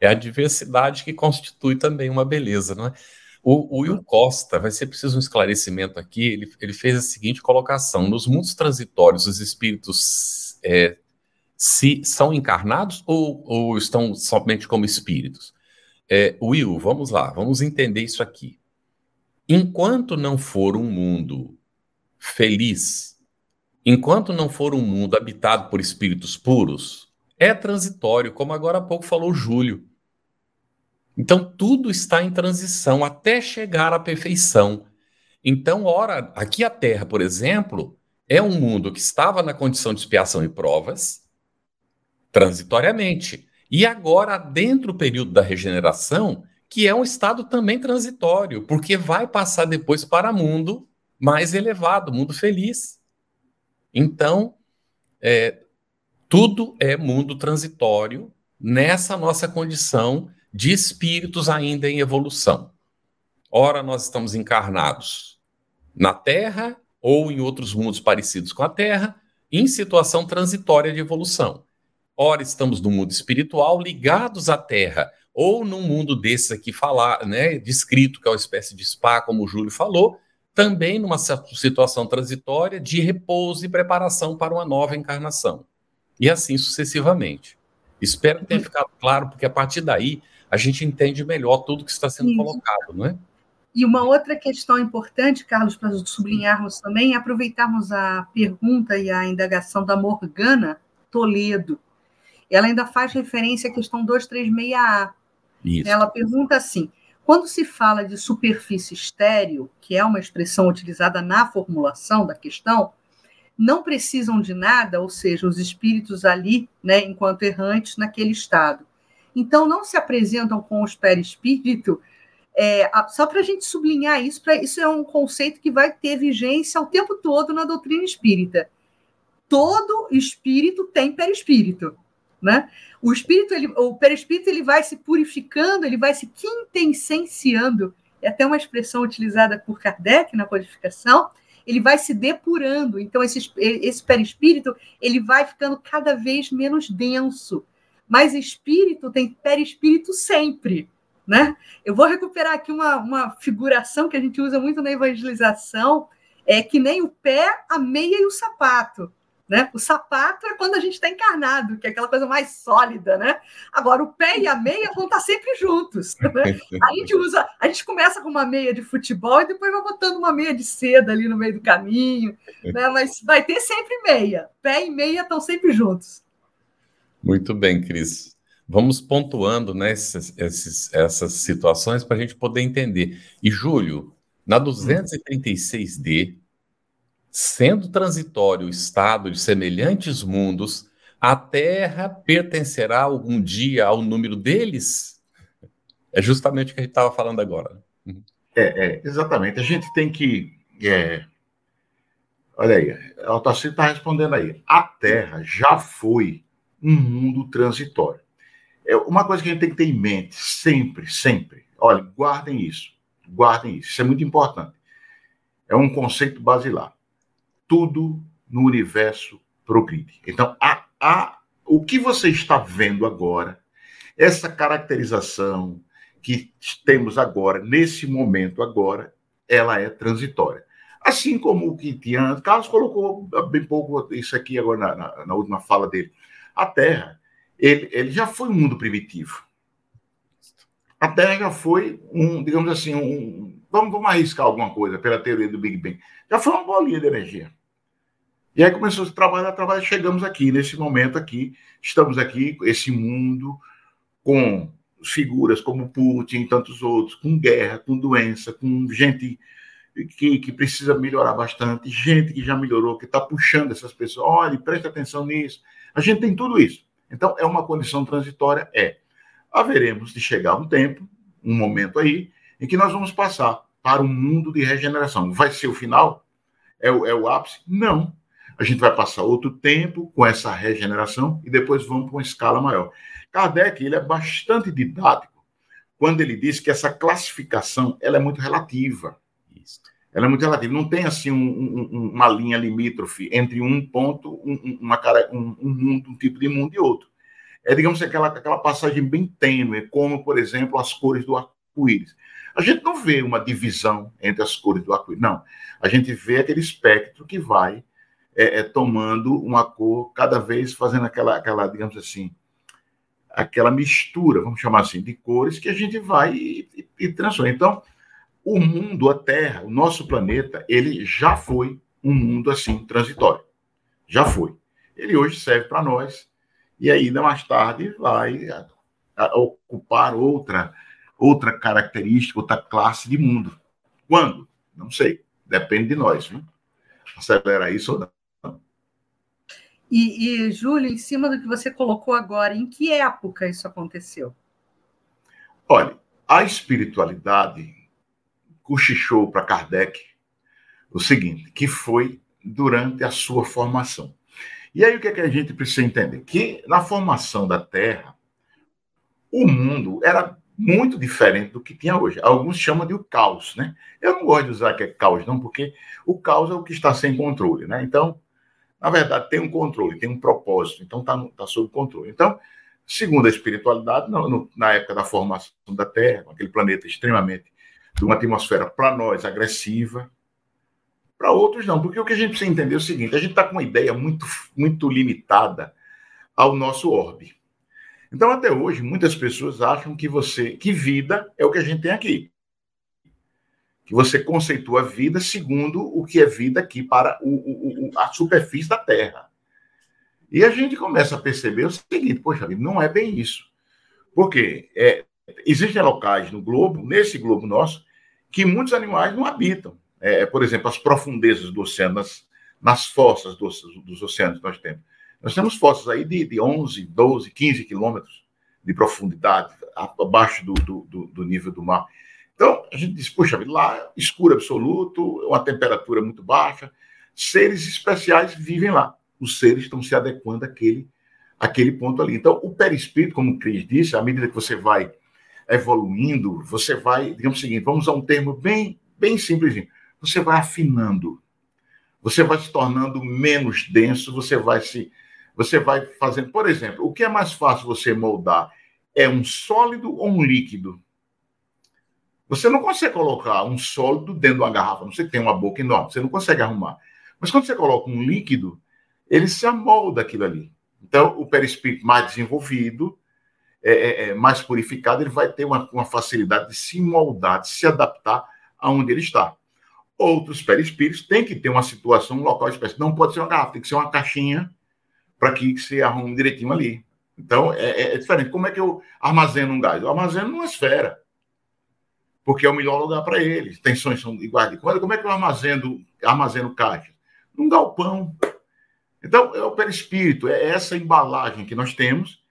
É a diversidade que constitui também uma beleza, não é? O, o Will Costa, vai ser preciso um esclarecimento aqui, ele, ele fez a seguinte colocação: nos mundos transitórios, os espíritos é, se são encarnados ou, ou, estão somente como espíritos? É, Will, vamos lá, vamos entender isso aqui. Enquanto não for um mundo feliz, enquanto não for um mundo habitado por espíritos puros, é transitório, como agora há pouco falou Júlio. Então, tudo está em transição até chegar à perfeição. Então, ora, aqui a Terra, por exemplo, é um mundo que estava na condição de expiação e provas, transitoriamente. E agora, dentro do período da regeneração, que é um estado também transitório, porque vai passar depois para mundo mais elevado, mundo feliz. Então, é, tudo é mundo transitório nessa nossa condição de espíritos ainda em evolução. Ora, nós estamos encarnados na Terra ou em outros mundos parecidos com a Terra, em situação transitória de evolução. Ora, estamos no mundo espiritual ligados à Terra, ou num mundo desses aqui falar, né, descrito, que é uma espécie de spa, como o Júlio falou, também numa situação transitória de repouso e preparação para uma nova encarnação. E assim sucessivamente. Espero que tenha ficado claro, porque a partir daí a gente entende melhor tudo que está sendo Isso. colocado, não é? E uma outra questão importante, Carlos, para sublinharmos também, é aproveitarmos a pergunta e a indagação da Morgana Toledo. Ela ainda faz referência à questão 236A. Isso. Ela pergunta assim: quando se fala de superfície estéreo, que é uma expressão utilizada na formulação da questão, não precisam de nada, ou seja, os espíritos ali, né, enquanto errantes, naquele estado. Então, não se apresentam com os perispírito, é, só para a gente sublinhar isso, pra, isso é um conceito que vai ter vigência o tempo todo na doutrina espírita. Todo espírito tem perispírito. Né? O espírito, ele, o perispírito, ele vai se purificando, ele vai se quintessenciando, é até uma expressão utilizada por Kardec na codificação, ele vai se depurando. Então, esse, esse perispírito ele vai ficando cada vez menos denso, mas espírito tem perispírito sempre. Né? Eu vou recuperar aqui uma, uma figuração que a gente usa muito na evangelização, é que nem o pé, a meia e o sapato. Né? O sapato é quando a gente está encarnado, que é aquela coisa mais sólida, né? Agora, o pé e a meia vão estar tá sempre juntos. Né? [laughs] A gente usa, a gente começa com uma meia de futebol e depois vai botando uma meia de seda ali no meio do caminho, né? Mas vai ter sempre meia. Pé e meia estão sempre juntos. Muito bem, Cris. Vamos pontuando né, esses, esses, essas situações para a gente poder entender. E, Júlio, na 236D, sendo transitório o estado de semelhantes mundos, a Terra pertencerá algum dia ao número deles? É justamente o que a gente estava falando agora. Uhum. É, é, exatamente. A gente tem que. É... Olha aí, o Altacir está respondendo aí. A Terra já foi um mundo transitório. É uma coisa que a gente tem que ter em mente, sempre, sempre. Olha, guardem isso. Guardem isso. Isso é muito importante. É um conceito basilar. Tudo no universo progride. Então, a, a, o que você está vendo agora, essa caracterização que temos agora, nesse momento agora, ela é transitória. Assim como o que tinha. Carlos colocou bem pouco isso aqui agora na, na, na última fala dele a Terra, ele, ele já foi um mundo primitivo. A Terra já foi um, digamos assim, um. Vamos, vamos arriscar alguma coisa pela teoria do Big Bang. Já foi uma bolinha de energia. E aí começou a trabalhar, trabalhar, chegamos aqui, nesse momento aqui, estamos aqui, esse mundo, com figuras como Putin e tantos outros, com guerra, com doença, com gente que, que precisa melhorar bastante, gente que já melhorou, que está puxando essas pessoas, olha, preste atenção nisso, a gente tem tudo isso. Então, é uma condição transitória? É. Haveremos de chegar um tempo, um momento aí, em que nós vamos passar para um mundo de regeneração. Vai ser o final? É o, é o ápice? Não. A gente vai passar outro tempo com essa regeneração e depois vamos para uma escala maior. Kardec ele é bastante didático quando ele diz que essa classificação ela é muito relativa. Ela é muito relativa. Não tem assim um, um, uma linha limítrofe entre um ponto, um, uma, um, um, mundo, um tipo de mundo e outro. É, digamos, aquela, aquela passagem bem tênue, como, por exemplo, as cores do arco-íris. A gente não vê uma divisão entre as cores do arco-íris, não. A gente vê aquele espectro que vai é, é, tomando uma cor, cada vez fazendo aquela, aquela, digamos assim, aquela mistura, vamos chamar assim, de cores que a gente vai e, e, e transforma. Então, o mundo, a Terra, o nosso planeta, ele já foi um mundo assim transitório. Já foi. Ele hoje serve para nós e ainda mais tarde vai ocupar outra outra característica, outra classe de mundo. Quando? Não sei. Depende de nós. Viu? Acelerar isso ou não. E, e, Júlio, em cima do que você colocou agora, em que época isso aconteceu? Olha, a espiritualidade cochichou para Kardec o seguinte, que foi durante a sua formação. E aí o que, é que a gente precisa entender? Que na formação da Terra, o mundo era muito diferente do que tinha hoje. Alguns chamam de o caos, né? Eu não gosto de usar que é caos, não, porque o caos é o que está sem controle, né? Então, na verdade, tem um controle, tem um propósito, então está tá sob controle. Então, segundo a espiritualidade, no, no, na época da formação da Terra, aquele planeta extremamente de uma atmosfera para nós agressiva, para outros não, porque o que a gente precisa entender é o seguinte: a gente está com uma ideia muito, muito limitada ao nosso orbe. Então, até hoje, muitas pessoas acham que você, que vida é o que a gente tem aqui que você conceitua a vida segundo o que é vida aqui para o, o, a superfície da Terra. E a gente começa a perceber o seguinte: poxa, não é bem isso. Porque é, existem locais no globo, nesse globo nosso, que muitos animais não habitam. É, por exemplo, as profundezas do oceano, nas, nas fossas dos, dos oceanos que nós temos. Nós temos fossas aí de, de 11, 12, 15 quilômetros de profundidade, abaixo do, do, do nível do mar. Então, a gente diz, puxa, lá, escuro absoluto, uma temperatura muito baixa, seres especiais vivem lá. Os seres estão se adequando àquele, àquele ponto ali. Então, o perispírito, como o Cris disse, à medida que você vai evoluindo, você vai, digamos o seguinte, vamos usar um termo bem, bem simples, você vai afinando, você vai se tornando menos denso, você vai se, você vai fazendo, por exemplo, o que é mais fácil você moldar é um sólido ou um líquido? Você não consegue colocar um sólido dentro de uma garrafa, não sei que tem uma boca enorme, você não consegue arrumar. Mas quando você coloca um líquido, ele se amolda aquilo ali. Então, o perispírito mais desenvolvido, é, é, é, mais purificado, ele vai ter uma, uma facilidade de se moldar, de se adaptar aonde ele está. Outros perispíritos têm que ter uma situação, um local específico. Não pode ser uma garrafa, tem que ser uma caixinha para que você arrume direitinho ali. Então, é, é, é diferente. Como é que eu armazeno um gás? Eu armazeno numa esfera porque é o melhor lugar para eles. Tensões são iguais de quando. Como é que eu armazeno, armazeno caixas? Num galpão. Então, é o perispírito, é essa embalagem que nós temos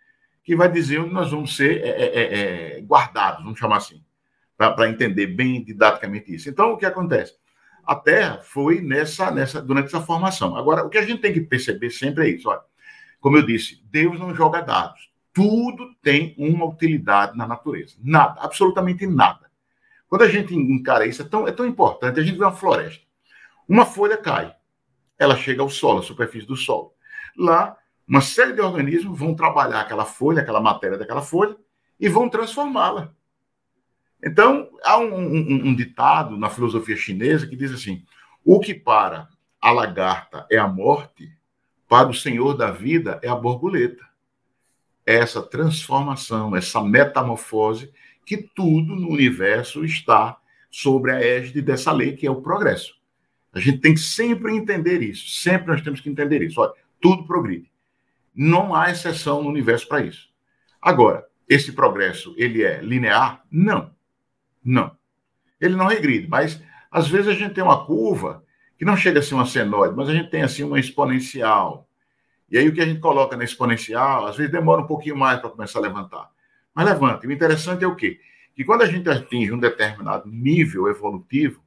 que vai dizer onde nós vamos ser é, é, é, é guardados, vamos chamar assim, para entender bem didaticamente isso. Então, o que acontece? A Terra foi nessa, nessa, durante essa formação. Agora, o que a gente tem que perceber sempre é isso. Olha, como eu disse, Deus não joga dados. Tudo tem uma utilidade na natureza. Nada, absolutamente nada. Quando a gente encara isso, é tão, é tão importante. A gente vê uma floresta. Uma folha cai. Ela chega ao solo, à superfície do solo. Lá, uma série de organismos vão trabalhar aquela folha, aquela matéria daquela folha, e vão transformá-la. Então, há um, um, um, ditado na filosofia chinesa que diz assim: o que para a lagarta é a morte, para o senhor da vida é a borboleta. É essa transformação, essa metamorfose que tudo no universo está sobre a égide dessa lei, que é o progresso. A gente tem que sempre entender isso. Sempre nós temos que entender isso. Olha, tudo progride. Não há exceção no universo para isso. Agora, esse progresso, ele é linear? Não. Não. Ele não regride, mas às vezes a gente tem uma curva que não chega a ser uma senoide, mas a gente tem assim uma exponencial. E aí o que a gente coloca na exponencial, às vezes demora um pouquinho mais para começar a levantar mas levanta. O interessante é o quê? que quando a gente atinge um determinado nível evolutivo,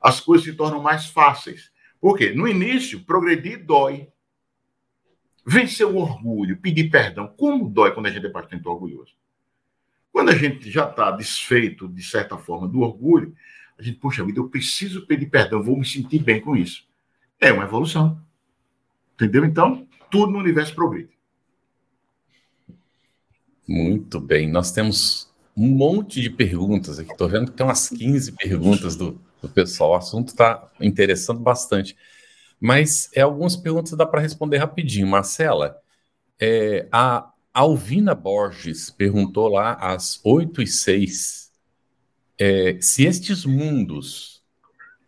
as coisas se tornam mais fáceis. Por quê? No início, progredir dói. Vencer o orgulho, pedir perdão. Como dói quando a gente é bastante orgulhoso? Quando a gente já está desfeito, de certa forma, do orgulho, a gente, poxa vida, eu preciso pedir perdão, vou me sentir bem com isso. É uma evolução. Entendeu? Então, tudo no universo progride. Muito bem. Nós temos um monte de perguntas aqui. Estou vendo que tem umas 15 perguntas do, do pessoal. O assunto está interessando bastante. Mas é algumas perguntas dá para responder rapidinho. Marcela, é, a Alvina Borges perguntou lá às 8 e 6 é, se estes mundos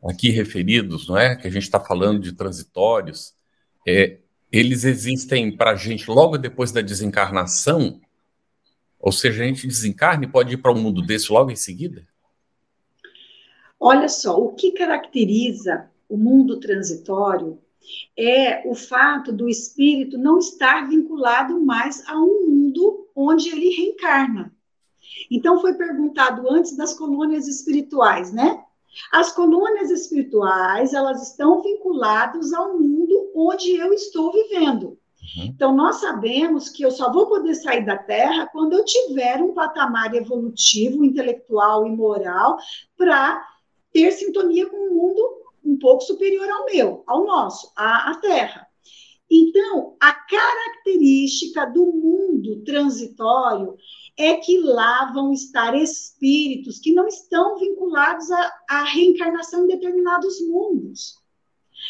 aqui referidos, não é? Que a gente está falando de transitórios, é, eles existem para a gente logo depois da desencarnação? Ou seja, a gente desencarna e pode ir para um mundo desse logo em seguida? Olha só, o que caracteriza o mundo transitório é o fato do espírito não estar vinculado mais a um mundo onde ele reencarna. Então, foi perguntado antes das colônias espirituais, né? As colônias espirituais, elas estão vinculadas ao mundo onde eu estou vivendo. Uhum. Então, nós sabemos que eu só vou poder sair da Terra quando eu tiver um patamar evolutivo, intelectual e moral para ter sintonia com um mundo um pouco superior ao meu, ao nosso, à, à Terra. Então, a característica do mundo transitório é que lá vão estar espíritos que não estão vinculados à, à reencarnação em determinados mundos.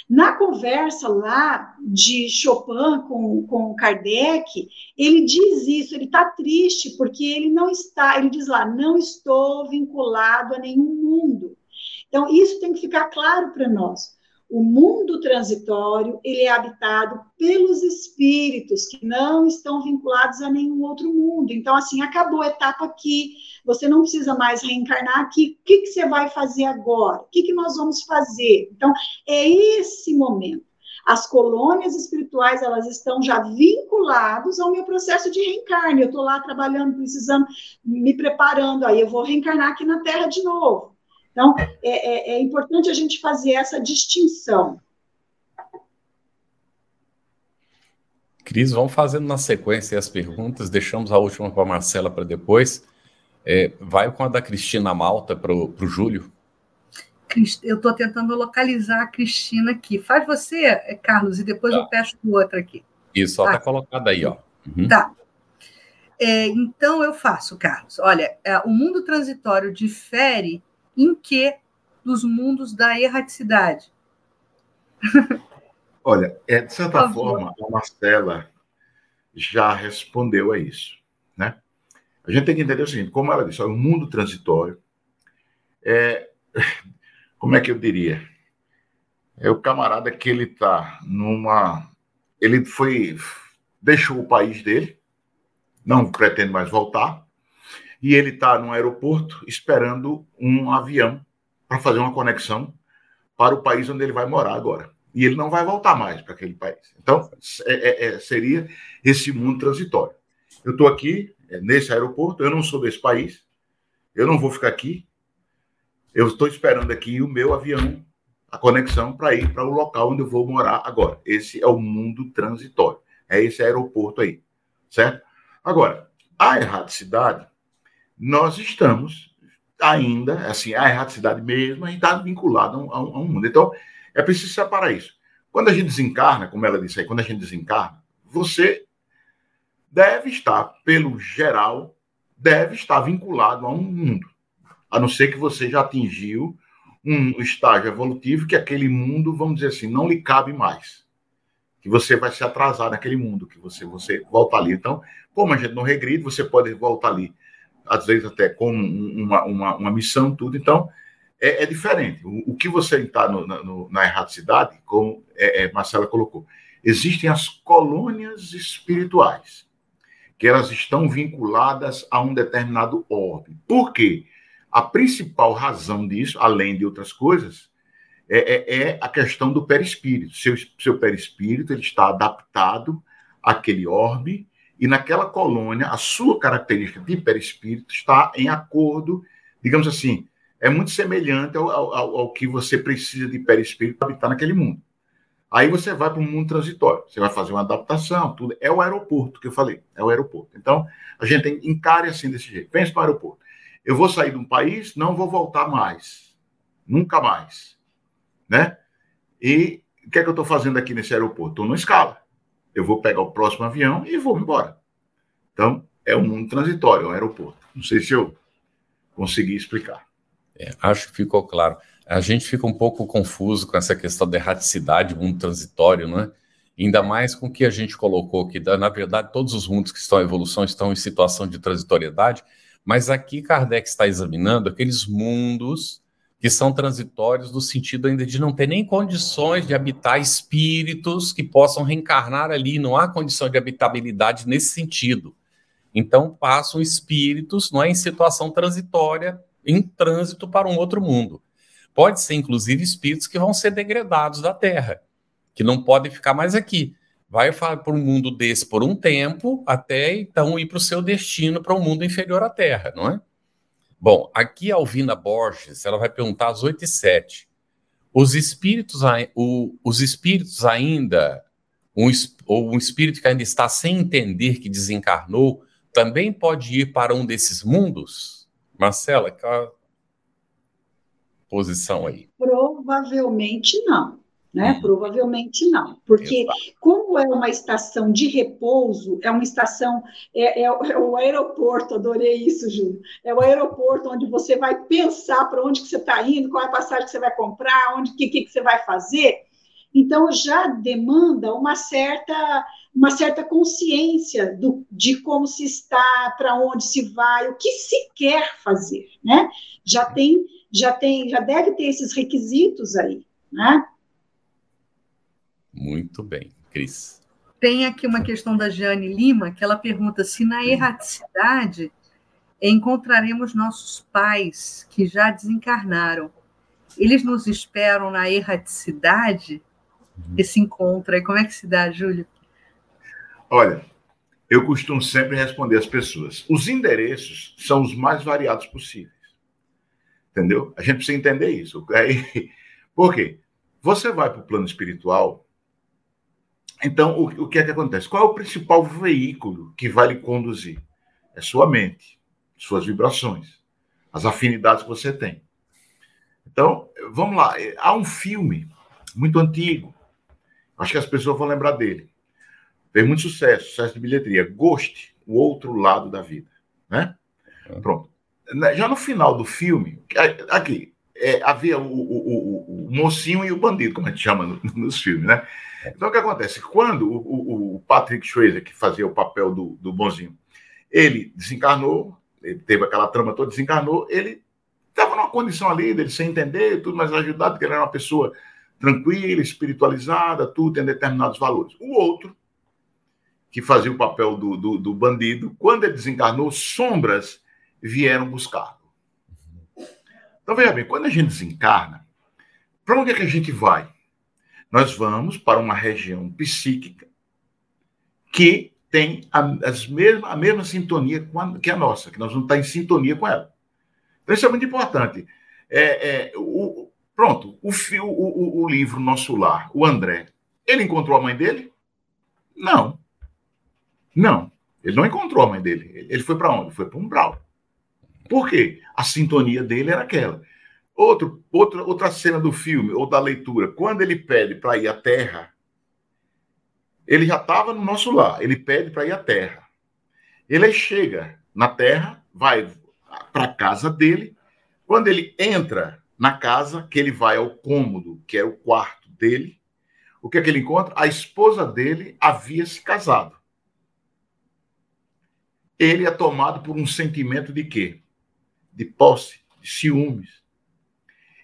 Na conversa lá de Chopin com, com Kardec, ele diz isso, ele está triste porque ele não está, ele diz lá, não estou vinculado a nenhum mundo. Então, isso tem que ficar claro para nós. O mundo transitório, ele é habitado pelos espíritos que não estão vinculados a nenhum outro mundo. Então, assim, acabou a etapa aqui, você não precisa mais reencarnar aqui. O que, que você vai fazer agora? O que, que nós vamos fazer? Então, é esse momento. As colônias espirituais, elas estão já vinculadas ao meu processo de reencarne. Eu estou lá trabalhando, precisando, me preparando, aí eu vou reencarnar aqui na Terra de novo. Então, é, é, é importante a gente fazer essa distinção. Cris, vamos fazendo na sequência as perguntas, deixamos a última para a Marcela para depois. É, vai com a da Cristina Malta para o Júlio. Eu estou tentando localizar a Cristina aqui. Faz você, é, Carlos, e depois tá. eu peço o outro aqui. Isso, está tá colocada aí, ó. Uhum. Tá. É, então eu faço, Carlos. Olha, é, o mundo transitório difere em que dos mundos da erraticidade? [laughs] Olha, é, de certa forma, a Marcela já respondeu a isso, né? A gente tem que entender o seguinte, como ela disse, o mundo transitório é, [laughs] como é que eu diria? É o camarada que ele está numa, ele foi, deixou o país dele, não pretende mais voltar, e ele está no aeroporto esperando um avião para fazer uma conexão para o país onde ele vai morar agora. E ele não vai voltar mais para aquele país. Então, é, é, é, seria esse mundo transitório. Eu estou aqui, é, nesse aeroporto, eu não sou desse país, eu não vou ficar aqui, eu estou esperando aqui o meu avião, a conexão para ir para o local onde eu vou morar agora. Esse é o mundo transitório. É esse aeroporto aí, certo? Agora, a erraticidade nós estamos ainda, assim, a erraticidade mesmo, está vinculado a um, a um mundo. Então, é preciso separar isso. Quando a gente desencarna, como ela disse aí, quando a gente desencarna, você deve estar, pelo geral, deve estar vinculado a um mundo. A não ser que você já atingiu um estágio evolutivo que aquele mundo, vamos dizer assim, não lhe cabe mais. Que você vai se atrasar naquele mundo, que você, você volta ali. Então, como a gente não regride, você pode voltar ali às vezes até como uma, uma, uma missão, tudo. Então, é, é diferente. O, o, que você está na erraticidade, como é, é, Marcela colocou, existem as colônias espirituais, que elas estão vinculadas a um determinado orbe. Por quê? A principal razão disso, além de outras coisas, é, é, é a questão do perispírito. Seu, seu perispírito ele está adaptado àquele orbe e naquela colônia a sua característica de perispírito está em acordo, digamos assim, é muito semelhante ao, ao, ao que você precisa de perispírito para habitar naquele mundo. Aí você vai para um mundo transitório, você vai fazer uma adaptação, tudo. É o aeroporto que eu falei, é o aeroporto. Então, a gente encare assim desse jeito. Pense no aeroporto. Eu vou sair de um país, não vou voltar mais. Nunca mais. Né? E o que é que eu estou fazendo aqui nesse aeroporto? Estou numa escala. Eu vou pegar o próximo avião e vou embora. Então, é um mundo transitório, é um aeroporto. Não sei se eu consegui explicar. É, acho que ficou claro. A gente fica um pouco confuso com essa questão da erraticidade, mundo transitório, né? Ainda mais com o que a gente colocou que, na verdade, todos os mundos que estão em evolução estão em situação de transitoriedade, mas aqui Kardec está examinando aqueles mundos que são transitórios no sentido ainda de não ter nem condições de habitar espíritos que possam reencarnar ali, não há condição de habitabilidade nesse sentido. Então passam espíritos, não é em situação transitória, em trânsito para um outro mundo. Pode ser inclusive espíritos que vão ser degradados da Terra, que não podem ficar mais aqui. Vai para um mundo desse por um tempo, até então ir para o seu destino para um mundo inferior à Terra, não é? Bom, aqui a Alvina Borges, ela vai perguntar às 8 e 7. Os espíritos, o, os espíritos ainda, um, ou um espírito que ainda está sem entender que desencarnou, também pode ir para um desses mundos? Marcela, qual posição aí? Provavelmente não né? Uhum. Provavelmente não, porque Exato. como é uma estação de repouso, é uma estação, é, é, é, o aeroporto, adorei isso, Júlio, é o aeroporto onde você vai pensar para onde que você está indo, qual é a passagem que você vai comprar, onde que, que, que você vai fazer, então já demanda uma certa uma certa consciência do, de como se está, para onde se vai, o que se quer fazer, né? Já tem, já tem, já deve ter esses requisitos aí, né? Muito bem, Cris. Tem aqui uma questão da Jane Lima, que ela pergunta se na erraticidade encontraremos nossos pais que já desencarnaram. Eles nos esperam na erraticidade? Uhum. Esse encontro aí, como é que se dá, Júlio? Olha, eu costumo sempre responder às pessoas: os endereços são os mais variados possíveis. Entendeu? A gente precisa entender isso. [laughs] Por quê? Você vai para o plano espiritual, então, o, o que é que acontece? Qual é o principal veículo que vai lhe conduzir? É sua mente, suas vibrações, as afinidades que você tem. Então, vamos lá. Há um filme muito antigo, acho que as pessoas vão lembrar dele. Fez muito sucesso, sucesso de bilheteria. Ghost, o outro lado da vida. Né? É. Pronto. Já no final do filme, aqui, é, havia o, o, o, o, mocinho e o bandido, como a gente chama [laughs] nos filmes, né? Então, o que acontece? Quando o, o Patrick Swayze, que fazia o papel do, do bonzinho, ele desencarnou, ele teve aquela trama toda, desencarnou, ele estava numa condição ali dele sem entender, tudo mais ajudado, porque ele era uma pessoa tranquila, espiritualizada, tudo, tem determinados valores. O outro, que fazia o papel do, do, do bandido, quando ele desencarnou, sombras vieram buscá-lo. Então, veja bem, quando a gente desencarna, para onde é que a gente vai? Nós vamos para uma região psíquica que tem a, as mesma, a mesma sintonia a, que a nossa, que nós vamos estar em sintonia com ela. Então, isso é muito importante. É, é, o, pronto, o, o, o, livro Nosso Lar, o André, ele encontrou a mãe dele? Não. Não. Ele não encontrou a mãe dele. Ele foi para onde? Foi para um umbral. Por quê? A sintonia dele era aquela. Outro, outra, outra cena do filme ou da leitura, quando ele pede para ir à Terra, ele já estava no nosso lar, ele pede para ir à Terra. Ele chega na Terra, vai para a casa dele. Quando ele entra na casa, que ele vai ao cômodo, que é o quarto dele, o que é que ele encontra? A esposa dele havia se casado. Ele é tomado por um sentimento de quê? De posse, de ciúmes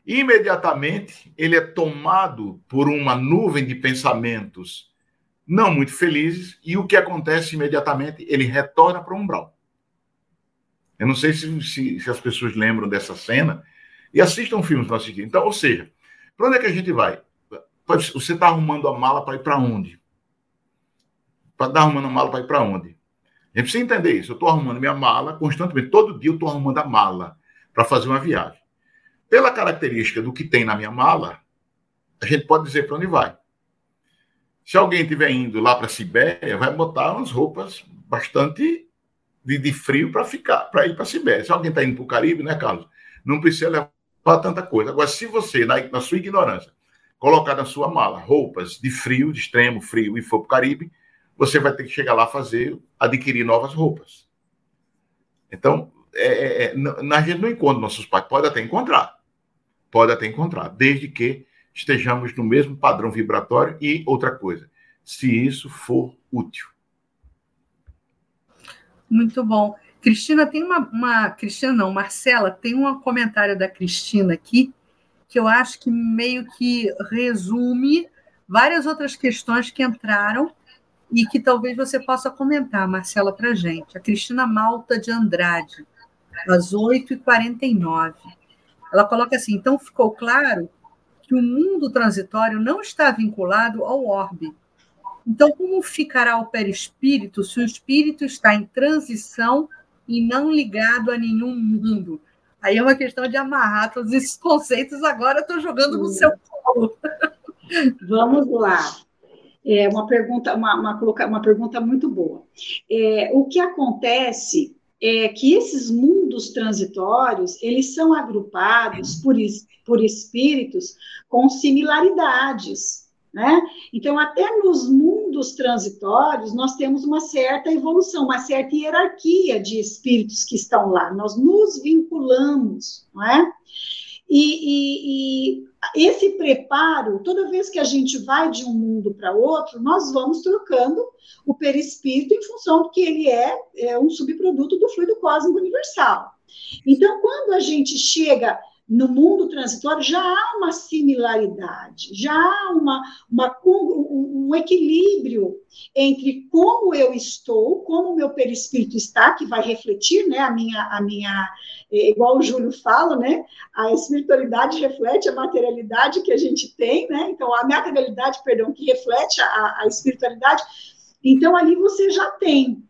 imediatamente ele é tomado por uma nuvem de pensamentos não muito felizes, e o que acontece imediatamente? Ele retorna para o umbral. Eu não sei se, se, se, as pessoas lembram dessa cena e assistam filmes para assistir. Então, ou seja, para onde é que a gente vai? Você está arrumando a mala para ir para onde? Para estar arrumando a mala para ir para onde? A gente precisa entender isso. Eu estou arrumando minha mala constantemente. Todo dia eu estou arrumando a mala para fazer uma viagem. Pela característica do que tem na minha mala, a gente pode dizer para onde vai. Se alguém estiver indo lá para a Sibéria, vai botar umas roupas bastante de, de frio para ficar, para ir para a Sibéria. Se alguém está indo para o Caribe, né, Carlos? Não precisa levar tanta coisa. Agora, se você, na, na sua ignorância, colocar na sua mala roupas de frio, de extremo frio, e for para o Caribe, você vai ter que chegar lá fazer, adquirir novas roupas. Então, é, é, é a gente não encontra nossos pais, pode até encontrar, pode até encontrar, desde que estejamos no mesmo padrão vibratório e outra coisa, se isso for útil. Muito bom. Cristina, tem uma, uma. Cristina, não, Marcela, tem um comentário da Cristina aqui que eu acho que meio que resume várias outras questões que entraram e que talvez você possa comentar, Marcela, para gente. A Cristina Malta de Andrade, às 8h49. Ela coloca assim: então ficou claro que o mundo transitório não está vinculado ao orbe. Então, como ficará o perispírito se o espírito está em transição e não ligado a nenhum mundo? Aí é uma questão de amarrar todos esses conceitos, agora estou jogando no seu colo. [laughs] Vamos lá. É uma pergunta, uma, uma, uma pergunta muito boa. É, o que acontece é que esses mundos transitórios, eles são agrupados por, por espíritos com similaridades. Né? Então, até nos mundos transitórios, nós temos uma certa evolução, uma certa hierarquia de espíritos que estão lá. Nós nos vinculamos, não é? E, e, e esse preparo, toda vez que a gente vai de um mundo para outro, nós vamos trocando o perispírito em função do que ele é, é um subproduto do fluido cósmico universal. Então, quando a gente chega no mundo transitório já há uma similaridade, já há uma, uma, um, um equilíbrio entre como eu estou, como o meu perispírito está, que vai refletir, né, a minha, a minha, é, igual o Júlio fala, né, a espiritualidade reflete a materialidade que a gente tem, né, então a materialidade, perdão, que reflete a, a espiritualidade, então ali você já tem,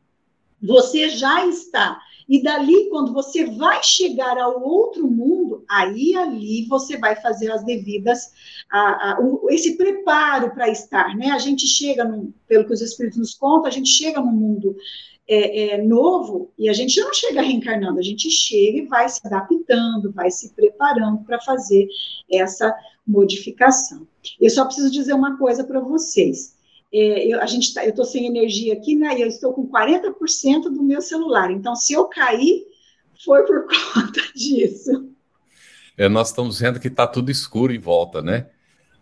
você já está. E dali, quando você vai chegar ao outro mundo, aí ali você vai fazer as devidas, a, a, o, esse preparo para estar, né? A gente chega, no, pelo que os Espíritos nos contam, a gente chega no mundo é, é, novo e a gente não chega reencarnando, a gente chega e vai se adaptando, vai se preparando para fazer essa modificação. Eu só preciso dizer uma coisa para vocês é, eu, a gente tá, eu estou sem energia aqui, né? E eu estou com 40% do meu celular. Então, se eu cair, foi por [laughs] conta disso. É, nós estamos vendo que está tudo escuro em volta, né?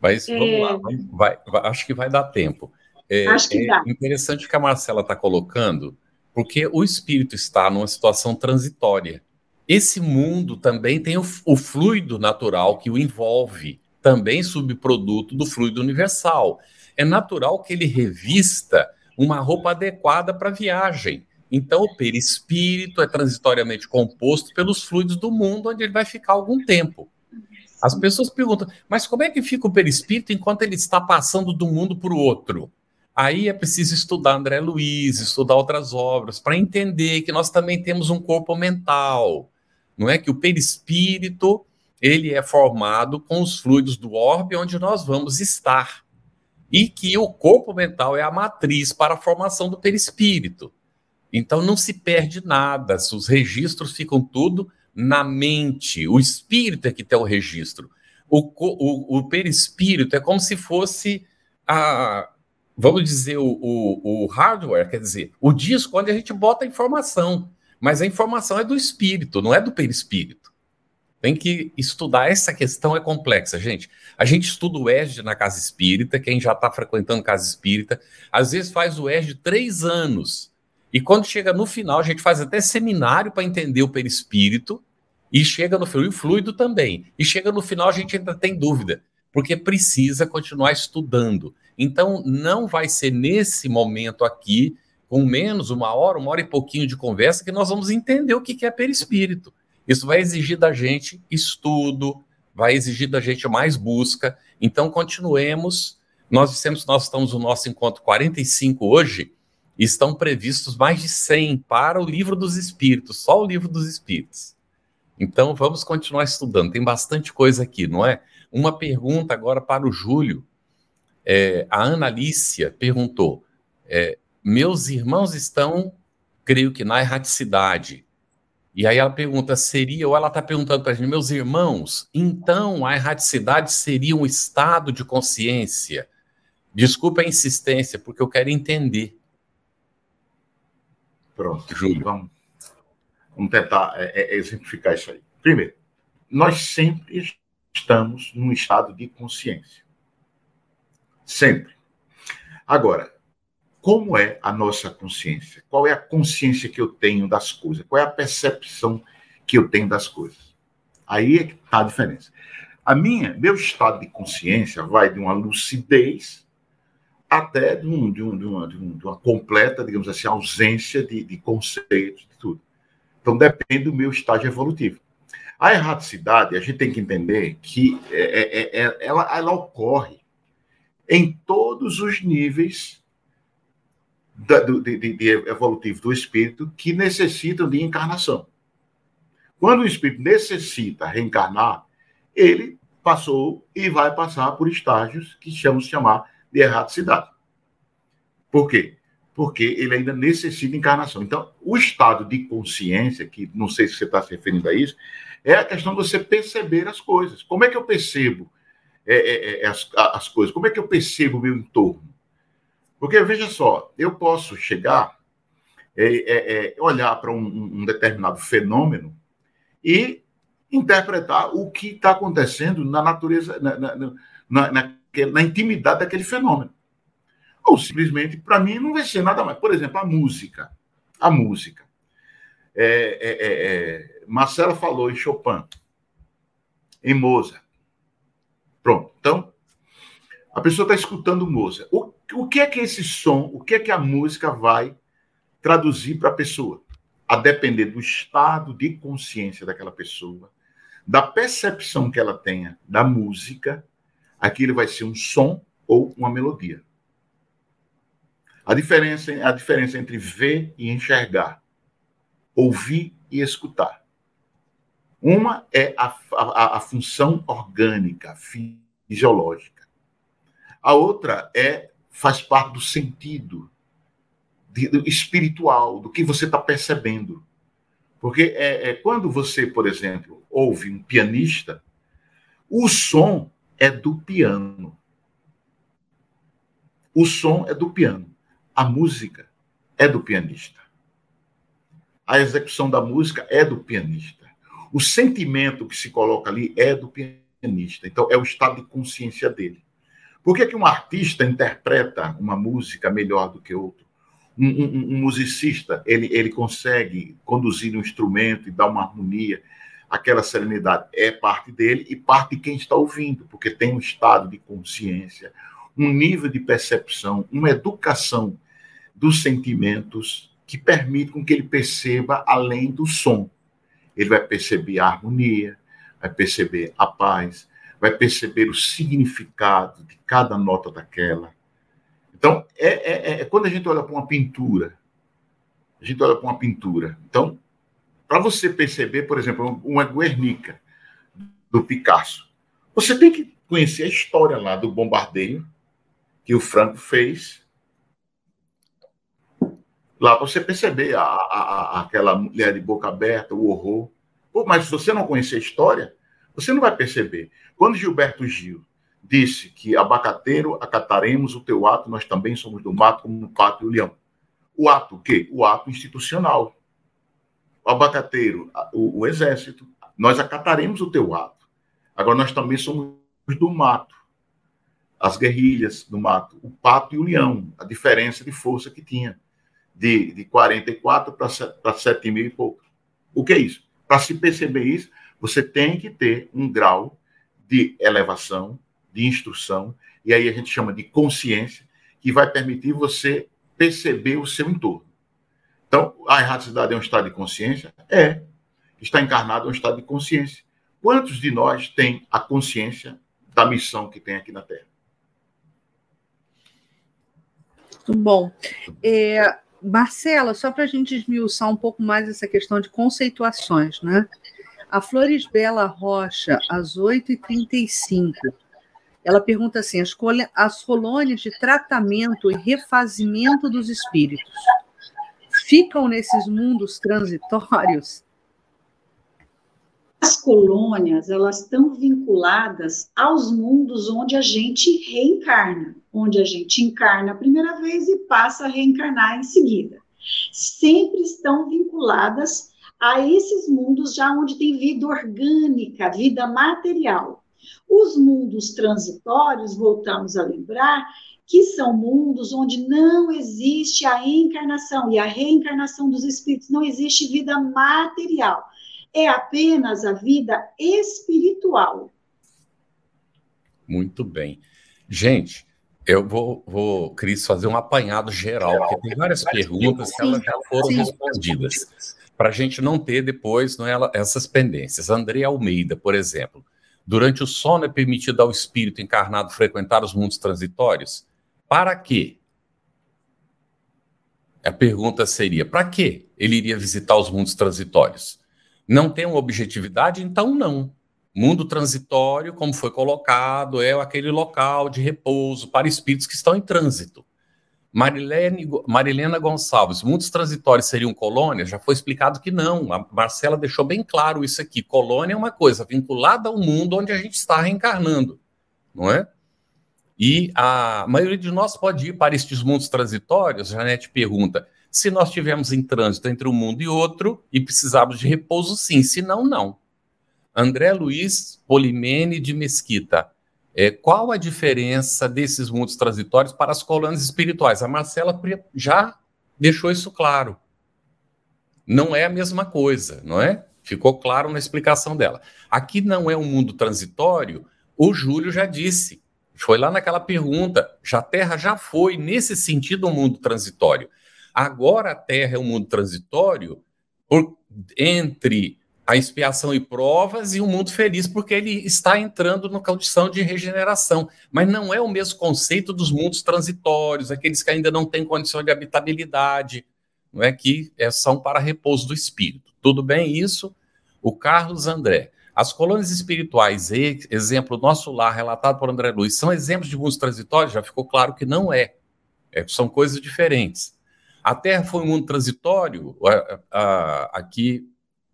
Mas vamos é... lá, vai, vai, acho que vai dar tempo. É, acho que é dá. interessante que a Marcela está colocando, porque o espírito está numa situação transitória. Esse mundo também tem o, o fluido natural que o envolve, também subproduto do fluido universal é natural que ele revista uma roupa adequada para a viagem. Então, o perispírito é transitoriamente composto pelos fluidos do mundo, onde ele vai ficar algum tempo. As pessoas perguntam, mas como é que fica o perispírito enquanto ele está passando de um mundo para o outro? Aí é preciso estudar André Luiz, estudar outras obras, para entender que nós também temos um corpo mental. Não é que o perispírito ele é formado com os fluidos do orbe onde nós vamos estar e que o corpo mental é a matriz para a formação do perispírito. Então não se perde nada, os registros ficam tudo na mente. O espírito é que tem o registro. O, o, o perispírito é como se fosse a, vamos dizer, o, o, o, hardware, quer dizer, o disco onde a gente bota a informação. Mas a informação é do espírito, não é do perispírito. Tem que estudar. Essa questão é complexa, gente. A gente estuda o ESD na casa espírita, quem já está frequentando casa espírita, às vezes faz o ESD três anos. E quando chega no final, a gente faz até seminário para entender o perispírito, e chega no final, e o fluido também. E chega no final, a gente ainda tem dúvida, porque precisa continuar estudando. Então, não vai ser nesse momento aqui, com menos uma hora, uma hora e pouquinho de conversa, que nós vamos entender o que é perispírito. Isso vai exigir da gente estudo, vai exigir da gente mais busca. Então, continuemos. Nós dissemos que nós estamos no nosso encontro 45 hoje, estão previstos mais de 100 para o livro dos Espíritos, só o livro dos Espíritos. Então, vamos continuar estudando. Tem bastante coisa aqui, não é? Uma pergunta agora para o Júlio. É, a Ana perguntou: é, Meus irmãos estão, creio que na erraticidade. E aí ela pergunta: seria, ou ela está perguntando para a gente, meus irmãos, então a erraticidade seria um estado de consciência? Desculpa a insistência, porque eu quero entender. Pronto, Júlio. Vamos, vamos tentar é, é, exemplificar isso aí. Primeiro, nós sempre estamos num estado de consciência. Sempre. Agora, como é a nossa consciência? Qual é a consciência que eu tenho das coisas? Qual é a percepção que eu tenho das coisas? Aí é que está a diferença. A minha, meu estado de consciência vai de uma lucidez até de, um, de, um, de, uma, de, uma, completa, digamos assim, ausência de, de conceitos, de tudo. Então depende do meu estágio evolutivo. A erraticidade, a gente tem que entender que é, é, é, é, ela, ela ocorre em todos os níveis da, do, de, de, evolutivo do espírito que necessitam de encarnação. Quando o espírito necessita reencarnar, ele passou e vai passar por estágios que chamamos de chamar de erraticidade. Por quê? Porque ele ainda necessita de encarnação. Então, o estado de consciência, que não sei se você está se referindo a isso, é a questão de você perceber as coisas. Como é que eu percebo é, é, é, as, as coisas? Como é que eu percebo o meu entorno? Porque, veja só, eu posso chegar, é, é, é olhar para um, um, determinado fenômeno e interpretar o que está acontecendo na natureza, na, na, na, na na intimidade daquele fenômeno. Ou simplesmente, para mim, não vai ser nada mais. Por exemplo, a música. A música. É, é, é, é Marcela falou em Chopin, em Mozart. Pronto. Então, a pessoa está escutando Mozart. O, o que é que esse som, o que é que a música vai traduzir para a pessoa? A depender do estado de consciência daquela pessoa, da percepção que ela tenha da música aquilo vai ser um som ou uma melodia. A diferença, a diferença entre ver e enxergar, ouvir e escutar. Uma é a, a, a função orgânica, fisiológica. A outra é faz parte do sentido de, do espiritual, do que você está percebendo. Porque é, é, quando você, por exemplo, ouve um pianista, o som é do piano. O som é do piano. A música é do pianista. A execução da música é do pianista. O sentimento que se coloca ali é do pianista. Então, é o estado de consciência dele. Por que, que um artista interpreta uma música melhor do que outro? Um, um, um musicista, ele, ele consegue conduzir um instrumento e dar uma harmonia aquela serenidade é parte dele e parte de quem está ouvindo, porque tem um estado de consciência, um nível de percepção, uma educação dos sentimentos que permite com que ele perceba além do som. Ele vai perceber a harmonia, vai perceber a paz, vai perceber o significado de cada nota daquela. Então, é, é, é quando a gente olha para uma pintura, a gente olha para uma pintura. Então, para você perceber, por exemplo, uma Guernica do Picasso, você tem que conhecer a história lá do bombardeio que o Franco fez. Lá para você perceber a, a, a, aquela mulher de boca aberta, o horror. Pô, mas se você não conhecer a história, você não vai perceber. Quando Gilberto Gil disse que abacateiro, acataremos o teu ato, nós também somos do mato como o pato e o leão. O ato o quê? O ato institucional abacateiro, o, o exército, nós acataremos o teu ato. Agora, nós também somos do mato, as guerrilhas do mato, o pato e o leão, a diferença de força que tinha, de, de 44 para 7 mil e pouco. O que é isso? Para se perceber isso, você tem que ter um grau de elevação, de instrução, e aí a gente chama de consciência, que vai permitir você perceber o seu entorno. Então, a erraticidade é um estado de consciência? É. Está encarnado é um estado de consciência. Quantos de nós têm a consciência da missão que tem aqui na Terra? Muito bom. É, Marcela, só para a gente esmiuçar um pouco mais essa questão de conceituações, né? A Florisbela Rocha, às 8h35, ela pergunta assim: as, as colônias de tratamento e refazimento dos espíritos ficam nesses mundos transitórios? As colônias, elas estão vinculadas aos mundos onde a gente reencarna, onde a gente encarna a primeira vez e passa a reencarnar em seguida. Sempre estão vinculadas a esses mundos já onde tem vida orgânica, vida material. Os mundos transitórios, voltamos a lembrar, que são mundos onde não existe a encarnação e a reencarnação dos espíritos, não existe vida material, é apenas a vida espiritual. Muito bem. Gente, eu vou, vou Cris, fazer um apanhado geral, porque tem várias perguntas que elas já foram sim. respondidas, para a gente não ter depois não é, essas pendências. André Almeida, por exemplo, durante o sono é permitido ao espírito encarnado frequentar os mundos transitórios? Para quê? A pergunta seria: para que ele iria visitar os mundos transitórios? Não tem uma objetividade? Então, não. Mundo transitório, como foi colocado, é aquele local de repouso para espíritos que estão em trânsito. Marilene, Marilena Gonçalves, mundos transitórios seriam colônias? Já foi explicado que não. A Marcela deixou bem claro isso aqui. Colônia é uma coisa vinculada ao mundo onde a gente está reencarnando, não é? E a maioria de nós pode ir para estes mundos transitórios. Janete pergunta: se nós estivermos em trânsito entre um mundo e outro e precisarmos de repouso, sim, se não, não. André Luiz Polimene de Mesquita. É, qual a diferença desses mundos transitórios para as colônias espirituais? A Marcela já deixou isso claro. Não é a mesma coisa, não é? Ficou claro na explicação dela. Aqui não é um mundo transitório, o Júlio já disse. Foi lá naquela pergunta. Já a Terra já foi, nesse sentido, um mundo transitório. Agora a Terra é um mundo transitório por, entre a expiação e provas e um mundo feliz, porque ele está entrando na condição de regeneração. Mas não é o mesmo conceito dos mundos transitórios, aqueles que ainda não têm condição de habitabilidade, não é que é, são para repouso do espírito. Tudo bem isso? O Carlos André. As colônias espirituais, exemplo, nosso lar, relatado por André Luiz, são exemplos de mundos transitórios? Já ficou claro que não é. é são coisas diferentes. A Terra foi um mundo transitório? aqui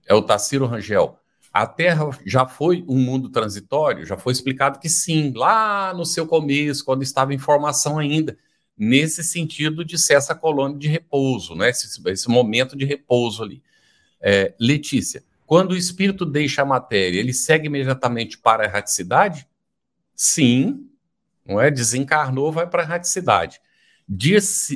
é o Taciro Rangel. A Terra já foi um mundo transitório? Já foi explicado que sim, lá no seu começo, quando estava em formação ainda, nesse sentido de ser essa colônia de repouso, né? esse, esse momento de repouso ali. É, Letícia, quando o espírito deixa a matéria, ele segue imediatamente para a erraticidade? Sim, não é? Desencarnou, vai para a erraticidade. Diz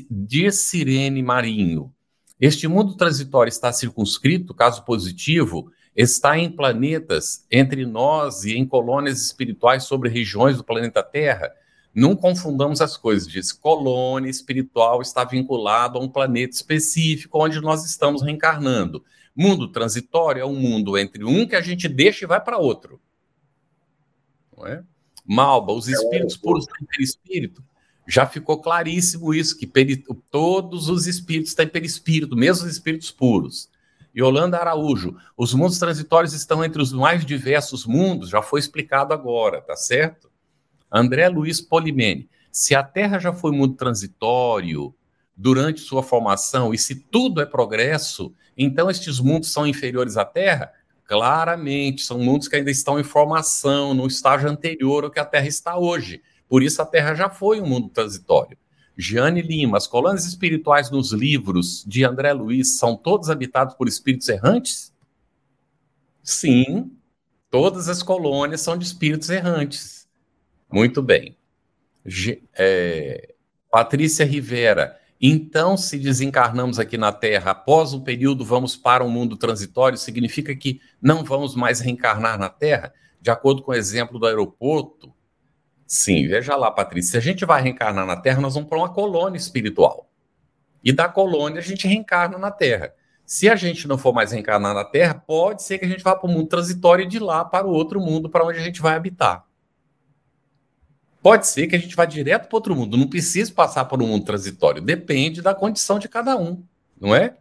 Sirene Marinho. Este mundo transitório está circunscrito, caso positivo, está em planetas entre nós e em colônias espirituais sobre regiões do planeta Terra. Não confundamos as coisas. Diz colônia espiritual está vinculado a um planeta específico onde nós estamos reencarnando. Mundo transitório é um mundo entre um que a gente deixa e vai para outro. Não é? Malba, os espíritos puros têm perispírito já ficou claríssimo isso, que peri... todos os espíritos têm perispírito, mesmo os espíritos puros. Yolanda Araújo, os mundos transitórios estão entre os mais diversos mundos, já foi explicado agora, tá certo? André Luiz Polimene, se a Terra já foi mundo transitório durante sua formação, e se tudo é progresso, então estes mundos são inferiores à Terra? Claramente, são mundos que ainda estão em formação, no estágio anterior ao que a Terra está hoje. Por isso a Terra já foi um mundo transitório. Jeane Lima, as colônias espirituais nos livros de André Luiz são todos habitados por espíritos errantes? Sim, todas as colônias são de espíritos errantes. Muito bem. é, Patrícia Rivera, então, se desencarnamos aqui na Terra, após um período vamos para um mundo transitório, significa que não vamos mais reencarnar na Terra? De acordo com o exemplo do aeroporto, Sim, veja lá, Patrícia. Se a gente vai reencarnar na Terra, nós vamos para uma colônia espiritual. E da colônia a gente reencarna na Terra. Se a gente não for mais reencarnar na Terra, pode ser que a gente vá para o mundo transitório e de lá para o outro mundo para onde a gente vai habitar. Pode ser que a gente vá direto para outro mundo, não precisa passar por um mundo transitório, depende da condição de cada um, não é?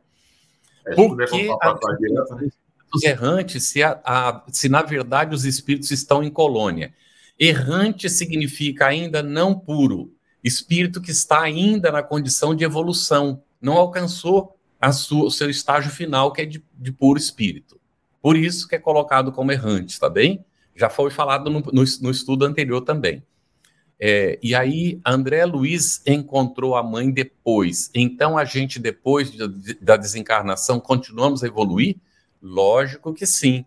é Porque né? os errantes, se, a, a, se na verdade os espíritos estão em colônia. Errante significa ainda não puro, espírito que está ainda na condição de evolução, não alcançou a sua, o seu estágio final, que é de, de puro espírito. Por isso que é colocado como errante, tá bem? Já foi falado no, no, no estudo anterior também. É, e aí, André Luiz encontrou a mãe depois. Então, a gente, depois de, da desencarnação, continuamos a evoluir? Lógico que sim.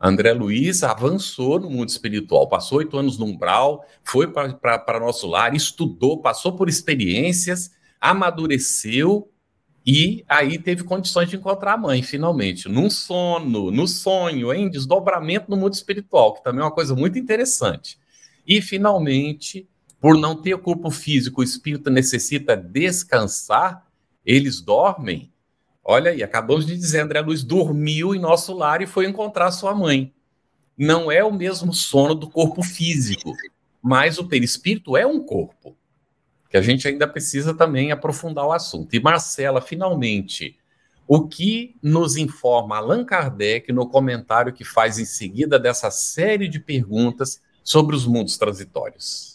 André Luiz avançou no mundo espiritual, passou oito anos no umbral, foi para nosso lar, estudou, passou por experiências, amadureceu e aí teve condições de encontrar a mãe, finalmente, num sono, no sonho, em desdobramento no mundo espiritual, que também é uma coisa muito interessante. E, finalmente, por não ter corpo físico, o espírito necessita descansar, eles dormem. Olha aí, acabamos de dizer, André Luiz dormiu em nosso lar e foi encontrar sua mãe. Não é o mesmo sono do corpo físico, mas o perispírito é um corpo, que a gente ainda precisa também aprofundar o assunto. E Marcela, finalmente, o que nos informa Allan Kardec no comentário que faz em seguida dessa série de perguntas sobre os mundos transitórios.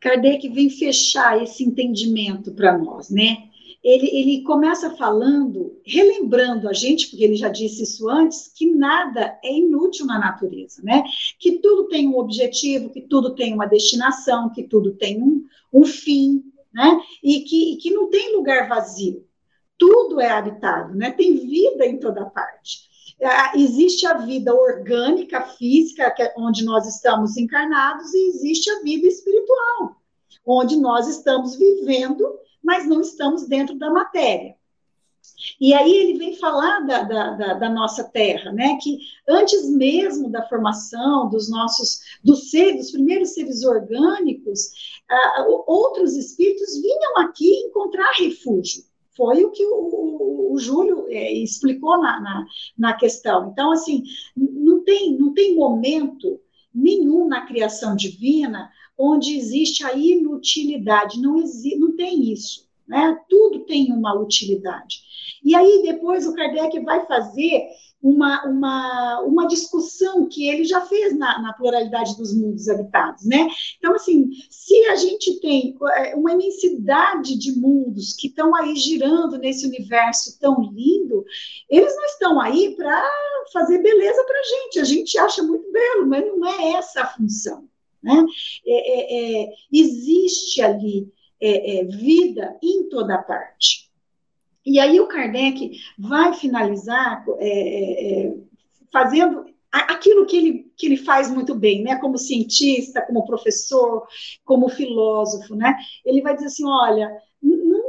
Kardec vem fechar esse entendimento para nós, né? Ele, ele começa falando, relembrando a gente, porque ele já disse isso antes, que nada é inútil na natureza, né? Que tudo tem um objetivo, que tudo tem uma destinação, que tudo tem um, um fim, né? E que, e que não tem lugar vazio. Tudo é habitado, né? Tem vida em toda parte. É, existe a vida orgânica, física, é onde nós estamos encarnados, e existe a vida espiritual, onde nós estamos vivendo, mas não estamos dentro da matéria. E aí ele vem falar da, da, da, da, nossa terra, né? Que antes mesmo da formação dos nossos, dos seres, dos primeiros seres orgânicos, uh, outros espíritos vinham aqui encontrar refúgio. Foi o que o, o, o Júlio é, explicou na, na, na, questão. Então, assim, não tem, não tem momento nenhum na criação divina onde existe a inutilidade. Não, exi não tem isso. Né? Tudo tem uma utilidade. E aí, depois, o Kardec vai fazer uma, uma, uma discussão que ele já fez na, na, pluralidade dos mundos habitados, né? Então, assim, se a gente tem é, uma imensidade de mundos que estão aí girando nesse universo tão lindo, eles não estão aí para fazer beleza para a gente. A gente acha muito belo, mas não é essa a função. Né? É, é, é existe ali é, é, vida em toda parte. E aí o Kardec vai finalizar é, é, é fazendo aquilo que ele, que ele faz muito bem, né? Como cientista, como professor, como filósofo, né? Ele vai dizer assim, olha, não,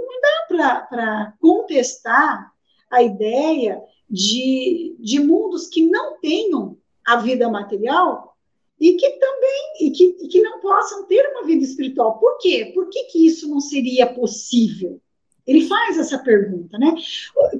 dá para contestar a ideia de, de mundos que não tenham a vida material e que também e que, e que não possam ter uma vida espiritual. Por quê? Por que, que isso não seria possível? Ele faz essa pergunta, né?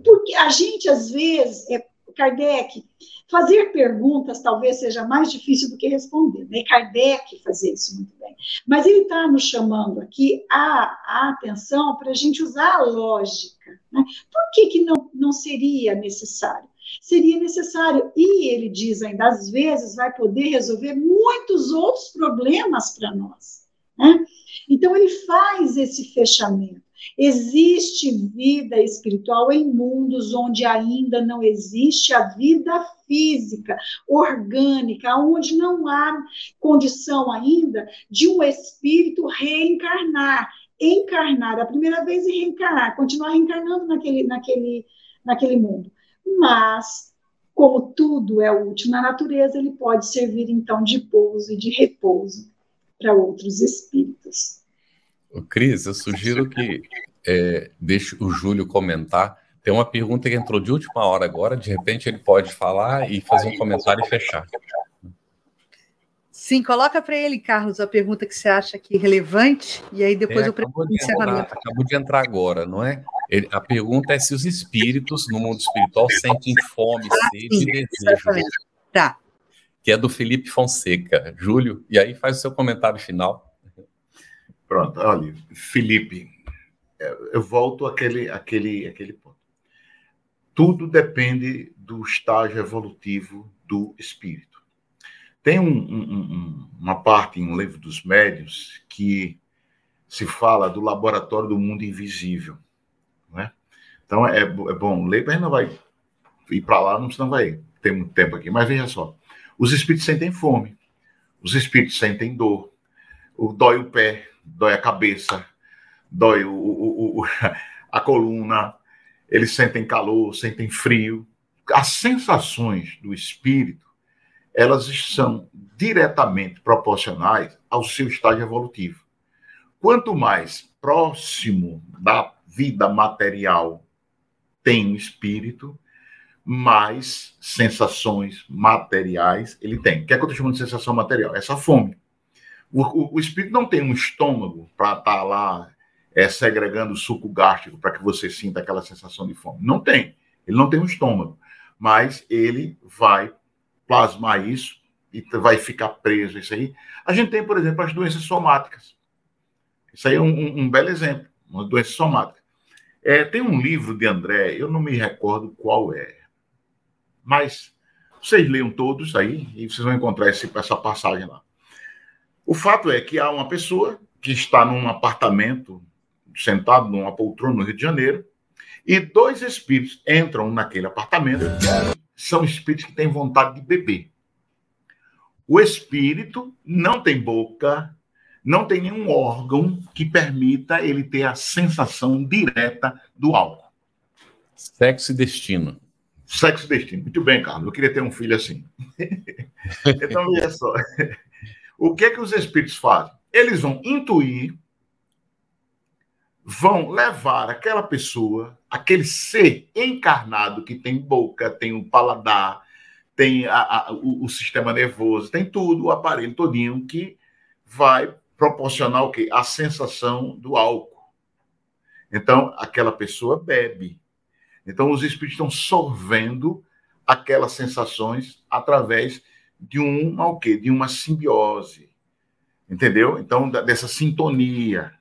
Porque a gente, às vezes, é, Kardec, fazer perguntas talvez seja mais difícil do que responder, né? Kardec fazia isso muito bem. Mas ele está nos chamando aqui a, a atenção para a gente usar a lógica. Né? Por que, que não, não seria necessário? Seria necessário, e ele diz ainda, às vezes vai poder resolver muitos outros problemas para nós. Né? Então, ele faz esse fechamento. Existe vida espiritual em mundos onde ainda não existe a vida física, orgânica, onde não há condição ainda de um espírito reencarnar, encarnar a primeira vez e reencarnar, continuar reencarnando naquele, naquele, naquele mundo. Mas, como tudo é útil na natureza, ele pode servir então de pouso e de repouso para outros espíritos. Cris, eu sugiro que é, deixe o Júlio comentar. Tem uma pergunta que entrou de última hora agora, de repente ele pode falar e fazer um comentário e fechar. Sim, coloca para ele, Carlos, a pergunta que você acha que é relevante, e aí depois é, eu preparo o encerramento. Acabou de entrar agora, não é? Ele, a pergunta é se os espíritos no mundo espiritual sentem fome, ah, sede sim, e desejo. Tá que é do Felipe Fonseca. Júlio, e aí faz o seu comentário final. Pronto, olha, Felipe, eu volto àquele, àquele, àquele ponto. Tudo depende do estágio evolutivo do espírito. Tem um, um, uma parte em um livro dos médios que se fala do laboratório do mundo invisível. Né? Então é, é bom ler, mas não vai ir para lá, não, não vai ter muito tempo aqui. Mas veja só: os espíritos sentem fome, os espíritos sentem dor, o, dói o pé, dói a cabeça, dói o, o, o, [laughs] a coluna, eles sentem calor, sentem frio. As sensações do espírito, elas são diretamente proporcionais ao seu estágio evolutivo. Quanto mais próximo da vida material tem o espírito, mais sensações materiais ele tem. O que é que eu estou chamando de sensação material? Essa fome. O, o, o espírito não tem um estômago para estar tá lá é, segregando suco gástrico para que você sinta aquela sensação de fome. Não tem. Ele não tem um estômago. Mas ele vai plasmar isso e vai ficar preso isso aí. A gente tem, por exemplo, as doenças somáticas. Isso aí é um, um belo exemplo, uma doença somática. É, tem um livro de André, eu não me recordo qual é, mas vocês leiam todos aí e vocês vão encontrar esse, essa passagem lá. O fato é que há uma pessoa que está num apartamento, sentado numa poltrona no Rio de Janeiro, e dois espíritos entram naquele apartamento. São espíritos que têm vontade de beber. O espírito não tem boca, não tem nenhum órgão que permita ele ter a sensação direta do álcool. Sexo e destino. Sexo e destino. Muito bem, Carlos. Eu queria ter um filho assim. [laughs] então, veja só. O que é que os espíritos fazem? Eles vão intuir, vão levar aquela pessoa, aquele ser encarnado que tem boca, tem o paladar, tem a, a, o, o sistema nervoso, tem tudo, o aparelho todinho que vai proporcionar o quê? A sensação do álcool. Então, aquela pessoa bebe. Então, os espíritos estão sorvendo aquelas sensações através de uma o quê? De uma simbiose. Entendeu? Então, dessa sintonia,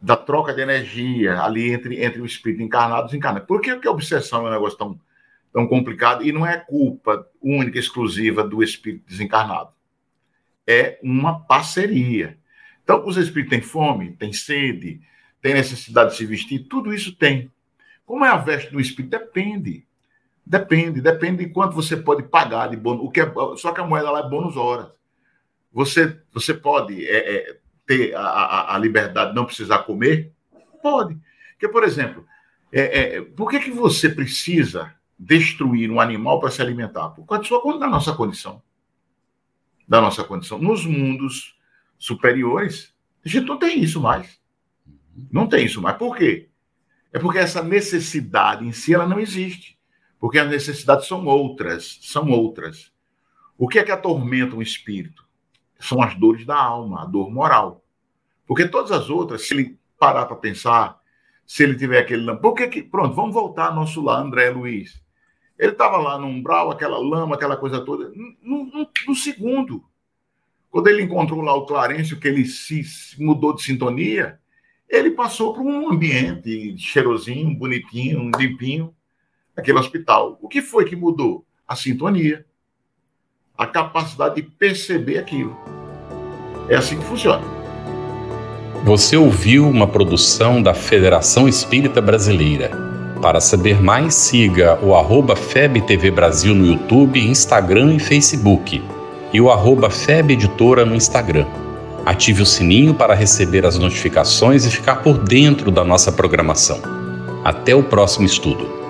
da troca de energia ali entre, entre o espírito encarnado e desencarnado. Por que, que a obsessão é um negócio tão, tão complicado e não é culpa única, exclusiva do espírito desencarnado? é uma parceria. Então, os espíritos têm fome, têm sede, têm necessidade de se vestir, tudo isso tem. Como é a veste do espírito? Depende. Depende, depende de quanto você pode pagar de bônus. O que é, só que a moeda lá é bônus horas. Você, você pode é, é, ter a, a, a, liberdade de não precisar comer? Pode. Porque, por exemplo, é, é por que, que você precisa destruir um animal para se alimentar? Por causa da, nossa condição da nossa condição. Nos mundos superiores, a gente não tem isso mais. Não tem isso mais. Por quê? É porque essa necessidade em si ela não existe. Porque as necessidades são outras, são outras. O que é que atormenta um espírito? São as dores da alma, a dor moral. Porque todas as outras, se ele parar para pensar, se ele tiver aquele. Por que que. Pronto, vamos voltar ao nosso lá, André Luiz. Ele estava lá no umbral, aquela lama, aquela coisa toda. No, no, no, segundo, quando ele encontrou lá o Clarencio, que ele se mudou de sintonia, ele passou para um ambiente cheirosinho, bonitinho, limpinho, aquele hospital. O que foi que mudou? A sintonia, a capacidade de perceber aquilo. É assim que funciona. Você ouviu uma produção da Federação Espírita Brasileira. Para saber mais, siga o arroba FebTV Brasil no YouTube, Instagram e Facebook e o arroba Feb Editora no Instagram. Ative o sininho para receber as notificações e ficar por dentro da nossa programação. Até o próximo estudo.